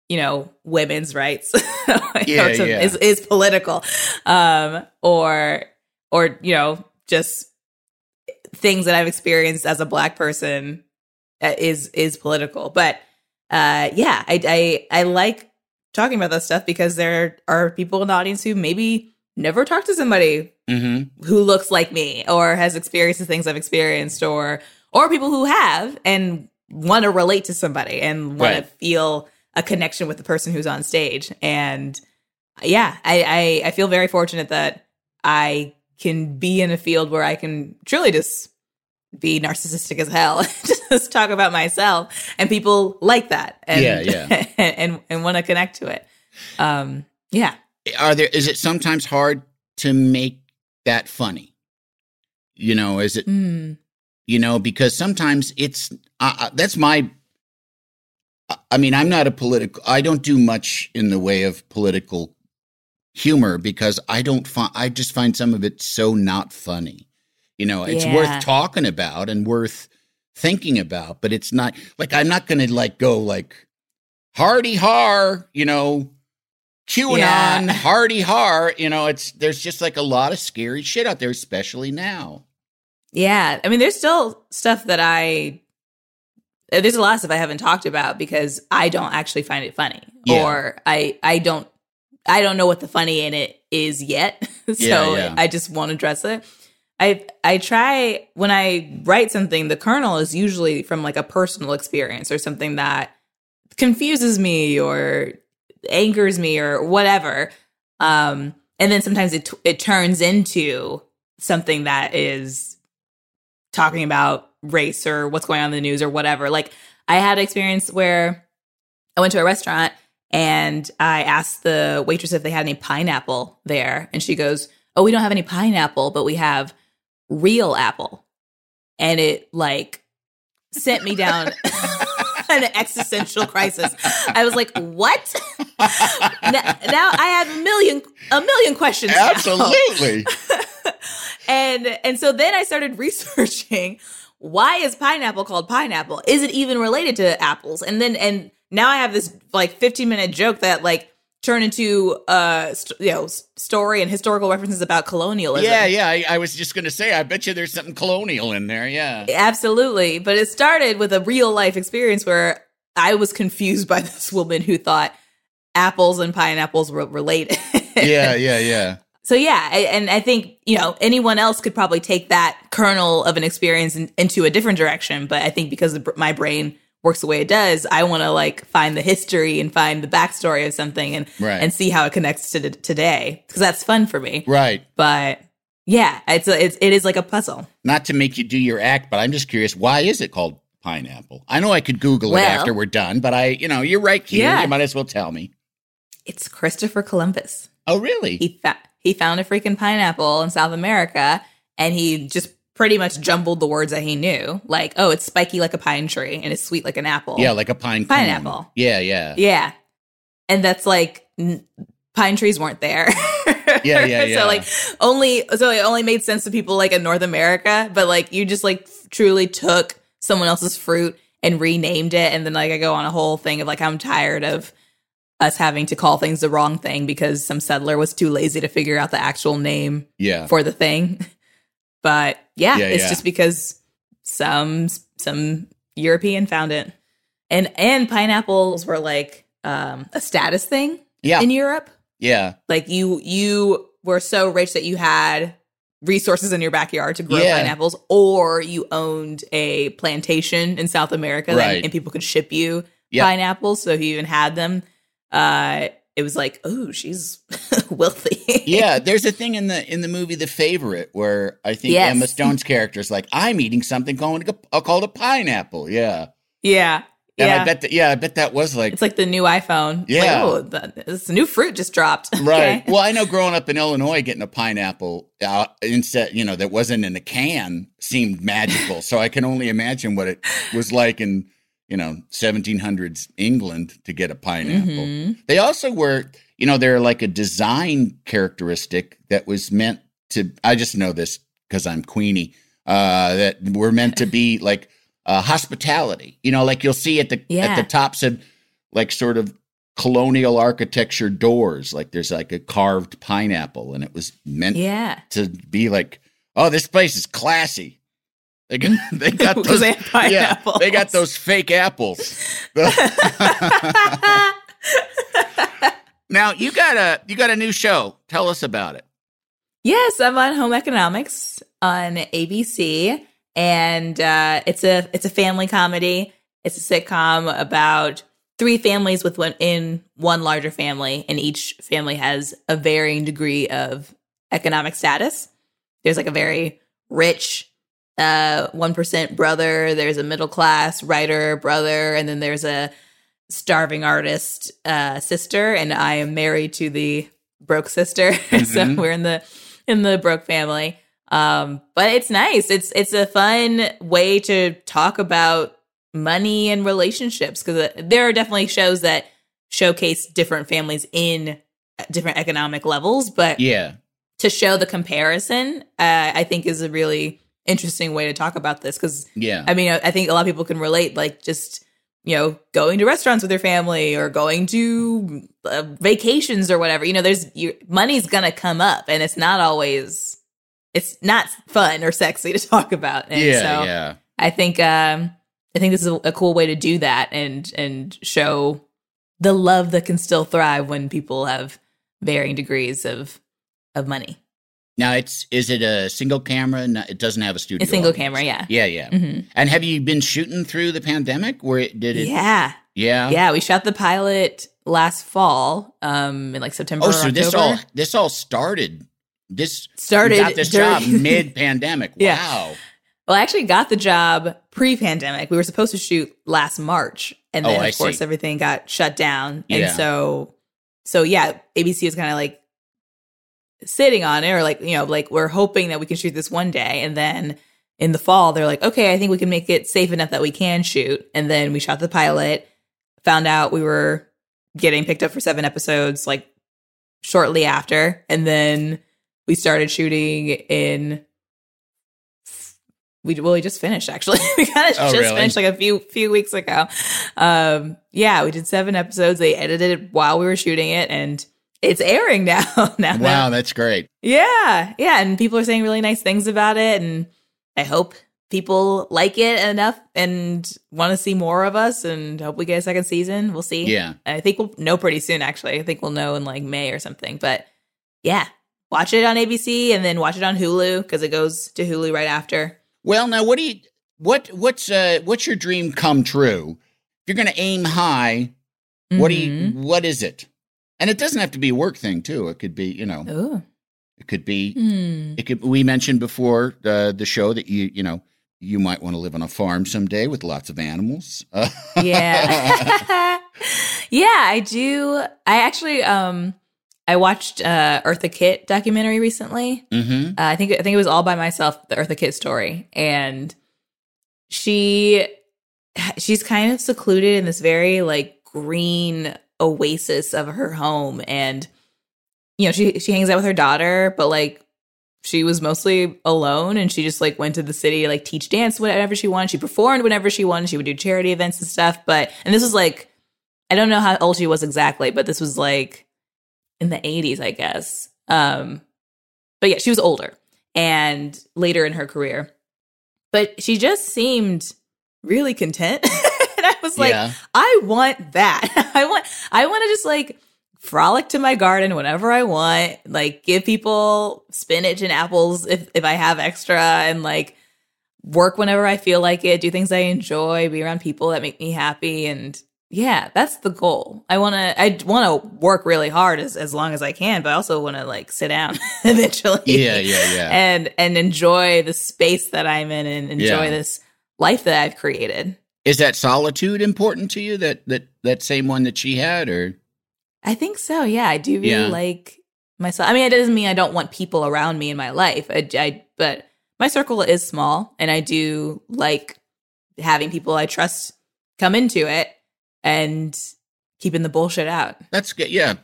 you know women's rights Yeah, is, yeah. is is political, um, or or you know just things that I've experienced as a black person uh, is is political. But uh, yeah, I, I I like talking about that stuff because there are people in the audience who maybe never talk to somebody hmm who looks like me or has experienced the things I've experienced or or people who have and want to relate to somebody and want Right. to feel a connection with the person who's on stage. And yeah, I, I I feel very fortunate that I can be in a field where I can truly just be narcissistic as hell, just talk about myself, and people like that, and Yeah, yeah. and and want to connect to it. Um, yeah, Are there? Is it sometimes hard to make that funny? You know, is it? Mm. You know, because sometimes it's. Uh, that's my. I- I mean, I'm not a political. I don't do much in the way of political humor because I don't find. I just find some of it so not funny. You know, it's Yeah. worth talking about and worth thinking about, but it's not like I'm not going to like go like hardy har, you know, QAnon, Yeah. hardy har. You know, it's there's just like a lot of scary shit out there, especially now. Yeah, I mean, there's still stuff that I uh, there's a lot of stuff I haven't talked about because I don't actually find it funny, Yeah. or I I don't I don't know what the funny in it is yet, so Yeah, yeah. I just won't address it. I I try when I write something, the kernel is usually from like a personal experience or something that confuses me or angers me or whatever. Um, and then sometimes it it turns into something that is talking about race or what's going on in the news or whatever. Like I had an experience where I went to a restaurant and I asked the waitress if they had any pineapple there, and she goes, "Oh, we don't have any pineapple, but we have real apple." And it like sent me down an existential crisis. I was like, "What?" now, now I have a million a million questions. Absolutely. and and so then I started researching why is pineapple called pineapple? Is it even related to apples? And then and now I have this like 15 minute joke that like turned into uh st- you know s- story and historical references about colonialism. yeah, yeah. I, I was just going to say, I bet you there's something colonial in there. Yeah. Absolutely. But it started with a real life experience where I was confused by this woman who thought apples and pineapples were related. Yeah, yeah, yeah. So yeah, I, and I think you know anyone else could probably take that kernel of an experience in, into a different direction, but I think because my brain works the way it does, I want to like find the history and find the backstory of something and Right. and see how it connects to t- today because that's fun for me. Right. But yeah, it's a, it's it is like a puzzle. Not to make you do your act, but I'm just curious, why is it called pineapple? I know I could Google it after we're done, but I, you know, you're right, Keith. Yeah. You might as well tell me. It's Christopher Columbus. Oh, really? He fa- he found a freaking pineapple in South America, and he just pretty much jumbled the words that he knew, like oh, it's spiky like a pine tree and it's sweet like an apple. yeah, like a pine cone. Pineapple. Yeah, yeah. Yeah. And that's like n- pine trees weren't there. Yeah, yeah, yeah. so like only so it only made sense to people like in North America, but like you just like truly took someone else's fruit and renamed it and then like I go on a whole thing of like I'm tired of us having to call things the wrong thing because some settler was too lazy to figure out the actual name Yeah. for the thing. But yeah, Yeah, it's yeah. just because some some European found it. And and pineapples were like um a status thing Yeah. in Europe. Yeah. Like you you were so rich that you had resources in your backyard to grow Yeah. pineapples or you owned a plantation in South America that- and people could ship you Yeah. pineapples so if you even had them uh it was like, oh, she's wealthy. yeah, there's a thing in the in the movie The Favorite where I think Yes. Emma Stone's character is like, I'm eating something called a, uh, called a pineapple. Yeah. yeah. And yeah. I bet that yeah, I bet that was like it's like the new iPhone. It's like, Yeah. oh, the, this new fruit just dropped. Right. Okay. Well, I know growing up in Illinois, getting a pineapple out instead, you know, that wasn't in a can seemed magical. so I can only imagine what it was like in, you know, 1700s England to get a pineapple. Mhm. They also were, you know, they're like a design characteristic that was meant to, I just know this because I'm Queenie, uh, that were meant to be like uh, hospitality. You know, like you'll see at the at the tops of like sort of colonial architecture doors. Like there's like a carved pineapple, and it was meant Yeah. to be like, oh, this place is classy. They got they got those they yeah, they got those fake apples. now you got a you got a new show. Tell us about it. Yes, I'm on Home Economics on ABC, and uh, it's a it's a family comedy. It's a sitcom about three families with one in one larger family, and each family has a varying degree of economic status. There's like a very rich uh one percent brother. There's a middle class writer brother, and then there's a starving artist uh sister. And I am married to the broke sister, so Mhm. we're in the in the broke family. Um, but it's nice. It's it's a fun way to talk about money and relationships because there are definitely shows that showcase different families in different economic levels, but Yeah. to show the comparison, uh, I think is a really interesting way to talk about this because Yeah. I mean, I think a lot of people can relate, like just you know, going to restaurants with your family or going to uh, vacations or whatever. You know, there's your money's gonna come up, and it's not always, it's not fun or sexy to talk about. And yeah, so yeah. I think, um, I think this is a, a cool way to do that and and show the love that can still thrive when people have varying degrees of of money. Now it's is it a single camera? No, it doesn't have a studio. A single audience. camera, yeah. Yeah, yeah. hmm And have you been shooting through the pandemic? Where it did it? Yeah. Yeah. Yeah, we shot the pilot last fall, um, in like September. Oh, or so this all this all started. This Started got this during- job mid pandemic. Yeah. Wow. Well, I actually got the job pre-pandemic. We were supposed to shoot last March, and Oh, then I of course see. everything got shut down. Yeah. And so, so yeah, ABC is kind of like sitting on it, or like you know, like we're hoping that we can shoot this one day, and then in the fall they're like, okay, I think we can make it safe enough that we can shoot, and then we shot the pilot. Found out we were getting picked up for seven episodes, like shortly after, and then we started shooting in we well we just finished actually. We kind of Oh, just really? finished like a few few weeks ago. Um yeah we did seven episodes. They edited it while we were shooting it and it's airing now now Wow, that's great. yeah yeah and people are saying really nice things about it and i hope people like it enough and want to see more of us and hope we get a second season we'll see Yeah. i think we'll know pretty soon actually i think we'll know in like may or something but yeah watch it on abc and then watch it on hulu because it goes to hulu right after Well, now what do you what what's uh what's your dream come true? If you're going to aim high, what do you Mhm. what is it? And it doesn't have to be a work thing too. It could be, you know, Ooh. it could be Hmm. it could we mentioned before uh, the show that you, you know, you might want to live on a farm someday with lots of animals. Yeah. yeah, I do. I actually um I watched uh Eartha Kitt documentary recently. mhm. Uh, I think I think it was all by myself, the Eartha Kitt story, and she she's kind of secluded in this very like green oasis of her home, and you know she she hangs out with her daughter, but like she was mostly alone, and she just like went to the city to like teach dance whenever she wanted. She performed whenever she wanted. She would do charity events and stuff, but and this was like I don't know how old she was exactly, but this was like in the 80s, I guess. Um, but yeah, she was older and later in her career. But she just seemed really content. and I was like, Yeah. I want that. I want I want to just like frolic to my garden whenever I want, like give people spinach and apples if if I have extra and like work whenever I feel like it, do things I enjoy, be around people that make me happy and Yeah, that's the goal. I want to I want to work really hard as as long as I can, but I also want to like sit down eventually. Yeah, yeah, yeah. And and enjoy the space that I'm in and enjoy Yeah. this life that I've created. Is that solitude important to you? That that that same one that she had, or I think so. Yeah, I do really Yeah. like myself. I mean, it doesn't mean I don't want people around me in my life. I, I but my circle is small, and I do like having people I trust come into it and keeping the bullshit out. that's good. Yeah,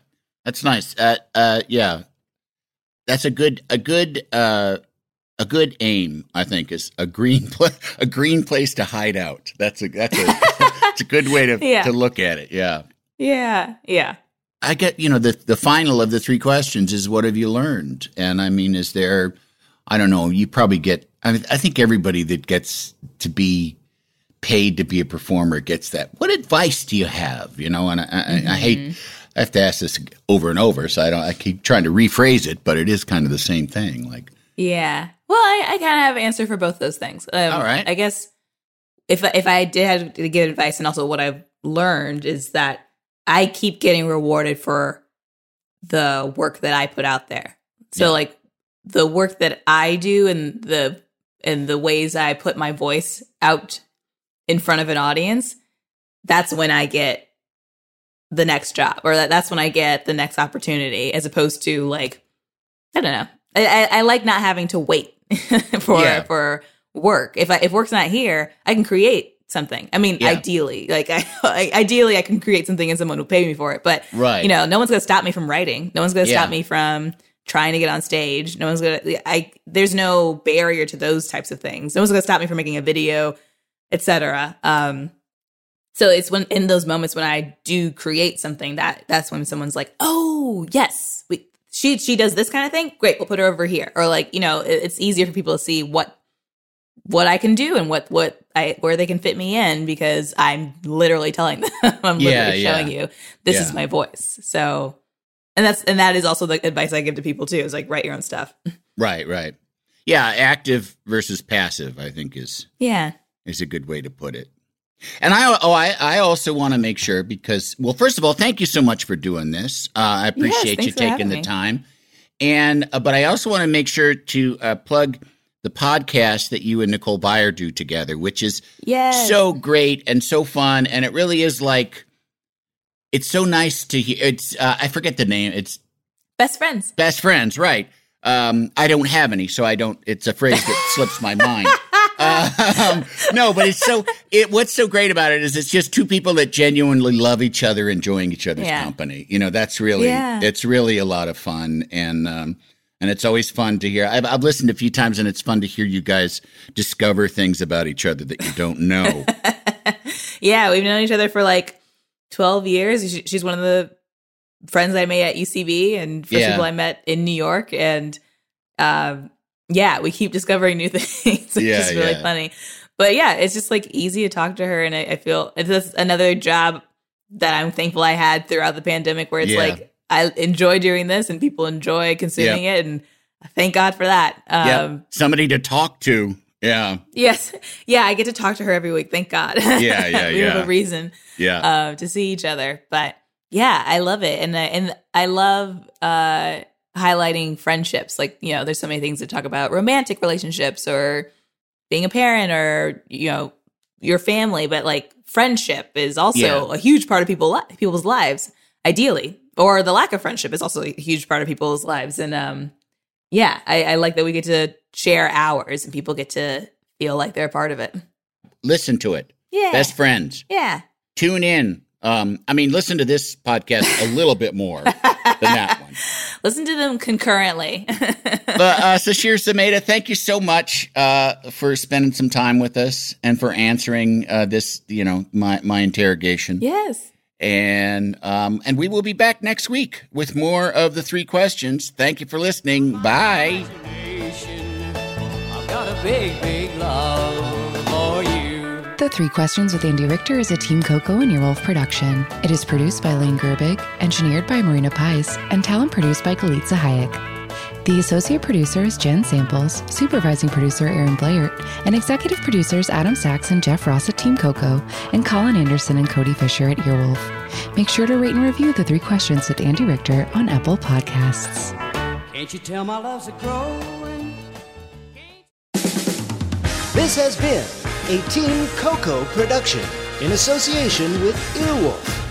that's nice. Uh, uh, yeah, that's a good a good uh a good aim. I think is a green pla- a green place to hide out. That's a that's a it's a good way to Yeah. to look at it. Yeah. Yeah, yeah. I get, you know, the the final of the three questions is what have you learned? And I mean, is there I don't know, you probably get I mean, I think everybody that gets to be paid to be a performer gets that. What advice do you have? You know, and I, I, I hate mm-hmm. I have to ask this over and over, so I don't I keep trying to rephrase it, but it is kind of the same thing. Like Yeah. Well, I, I kind of have an answer for both those things. Um, All right. I guess if I- if I did have to give advice, and also what I've learned is that I keep getting rewarded for the work that I put out there. So Yeah. like the work that I do and the and the ways I put my voice out in front of an audience, that's when I get the next job or that, that's when I get the next opportunity as opposed to like I don't know. I, I, I like not having to wait for Yeah. for work. If I, if work's not here, I can create something. I mean, Yeah. ideally, like I, I ideally I can create something and someone will pay me for it. But Right. you know, no one's gonna stop me from writing. No one's gonna Yeah. stop me from trying to get on stage. No one's gonna. I there's no barrier to those types of things. No one's gonna stop me from making a video, etc. Um, so it's when in those moments when I do create something that that's when someone's like, "Oh, yes, we, she she does this kind of thing. Great, we'll put her over here." Or like, you know, it, it's easier for people to see what what I can do and what what I where they can fit me in because I'm literally telling them, I'm Yeah, literally yeah. showing you this is my voice. So, and that's and that is also the advice I give to people too. Is like write your own stuff. right, right. Yeah, active versus passive, I think is Yeah. is a good way to put it. And I oh I, I also want to make sure because well first of all thank you so much for doing this. Uh, I appreciate thanks you taking the me. time. And uh, but I also want to make sure to uh, plug the podcast that you and Nicole Byer do together, which is Yes. so great and so fun, and it really is like it's so nice to hear. It's uh, I forget the name. It's Best friends. best friends, right? Um, I don't have any, so I don't. It's a phrase that slips my mind. Um, no, but it's so. It what's so great about it is it's just two people that genuinely love each other, enjoying each other's Yeah. company. You know, that's really Yeah. it's really a lot of fun, and um, and it's always fun to hear. I've, I've listened a few times, and it's fun to hear you guys discover things about each other that you don't know. Yeah, we've known each other for like 12 years. She's one of the friends I made at UCB and first Yeah. people I met in New York. And um, yeah, we keep discovering new things. it's Yeah, just really yeah. funny. But yeah, it's just like easy to talk to her. And I, I feel it's another job that I'm thankful I had throughout the pandemic where it's Yeah. like, I enjoy doing this and people enjoy consuming it. And thank God for that. Um, yeah, somebody to talk to. Yeah, Yes. Yeah, I get to talk to her every week. Thank God. Yeah, yeah, we have a reason yeah. uh, to see each other. But yeah, I love it, and uh, and I love uh, highlighting friendships. Like you know, there's so many things to talk about romantic relationships or being a parent or you know your family, but like friendship is also Yeah. a huge part of people li- people's lives. Ideally, or the lack of friendship is also a huge part of people's lives. And um, yeah, I, I like that we get to share ours and people get to feel like they're a part of it. Listen to it. Yeah, Best friends. yeah. tune in. Um, I mean, listen to this podcast a little bit more than that one. Listen to them concurrently. But uh, Sasheer Zamata, thank you so much uh, for spending some time with us and for answering uh, this, you know, my my interrogation. yes. And um, and we will be back next week with more of the three questions. Thank you for listening. Bye. I've got a big, big love for you. The Three Questions with Andy Richter is a Team Coco and Earwolf production. It is produced by Lane Gerbig, engineered by Marina Pais, and talent produced by Kalitza Hayek. The associate producer is Jen Samples, supervising producer Aaron Blair, and executive producers Adam Sachs and Jeff Ross at Team Coco, and Colin Anderson and Cody Fisher at Earwolf. Make sure to rate and review the three questions with Andy Richter on Apple Podcasts. Can't you tell my love's a growing? This has been a Team Coco production in association with Earwolf.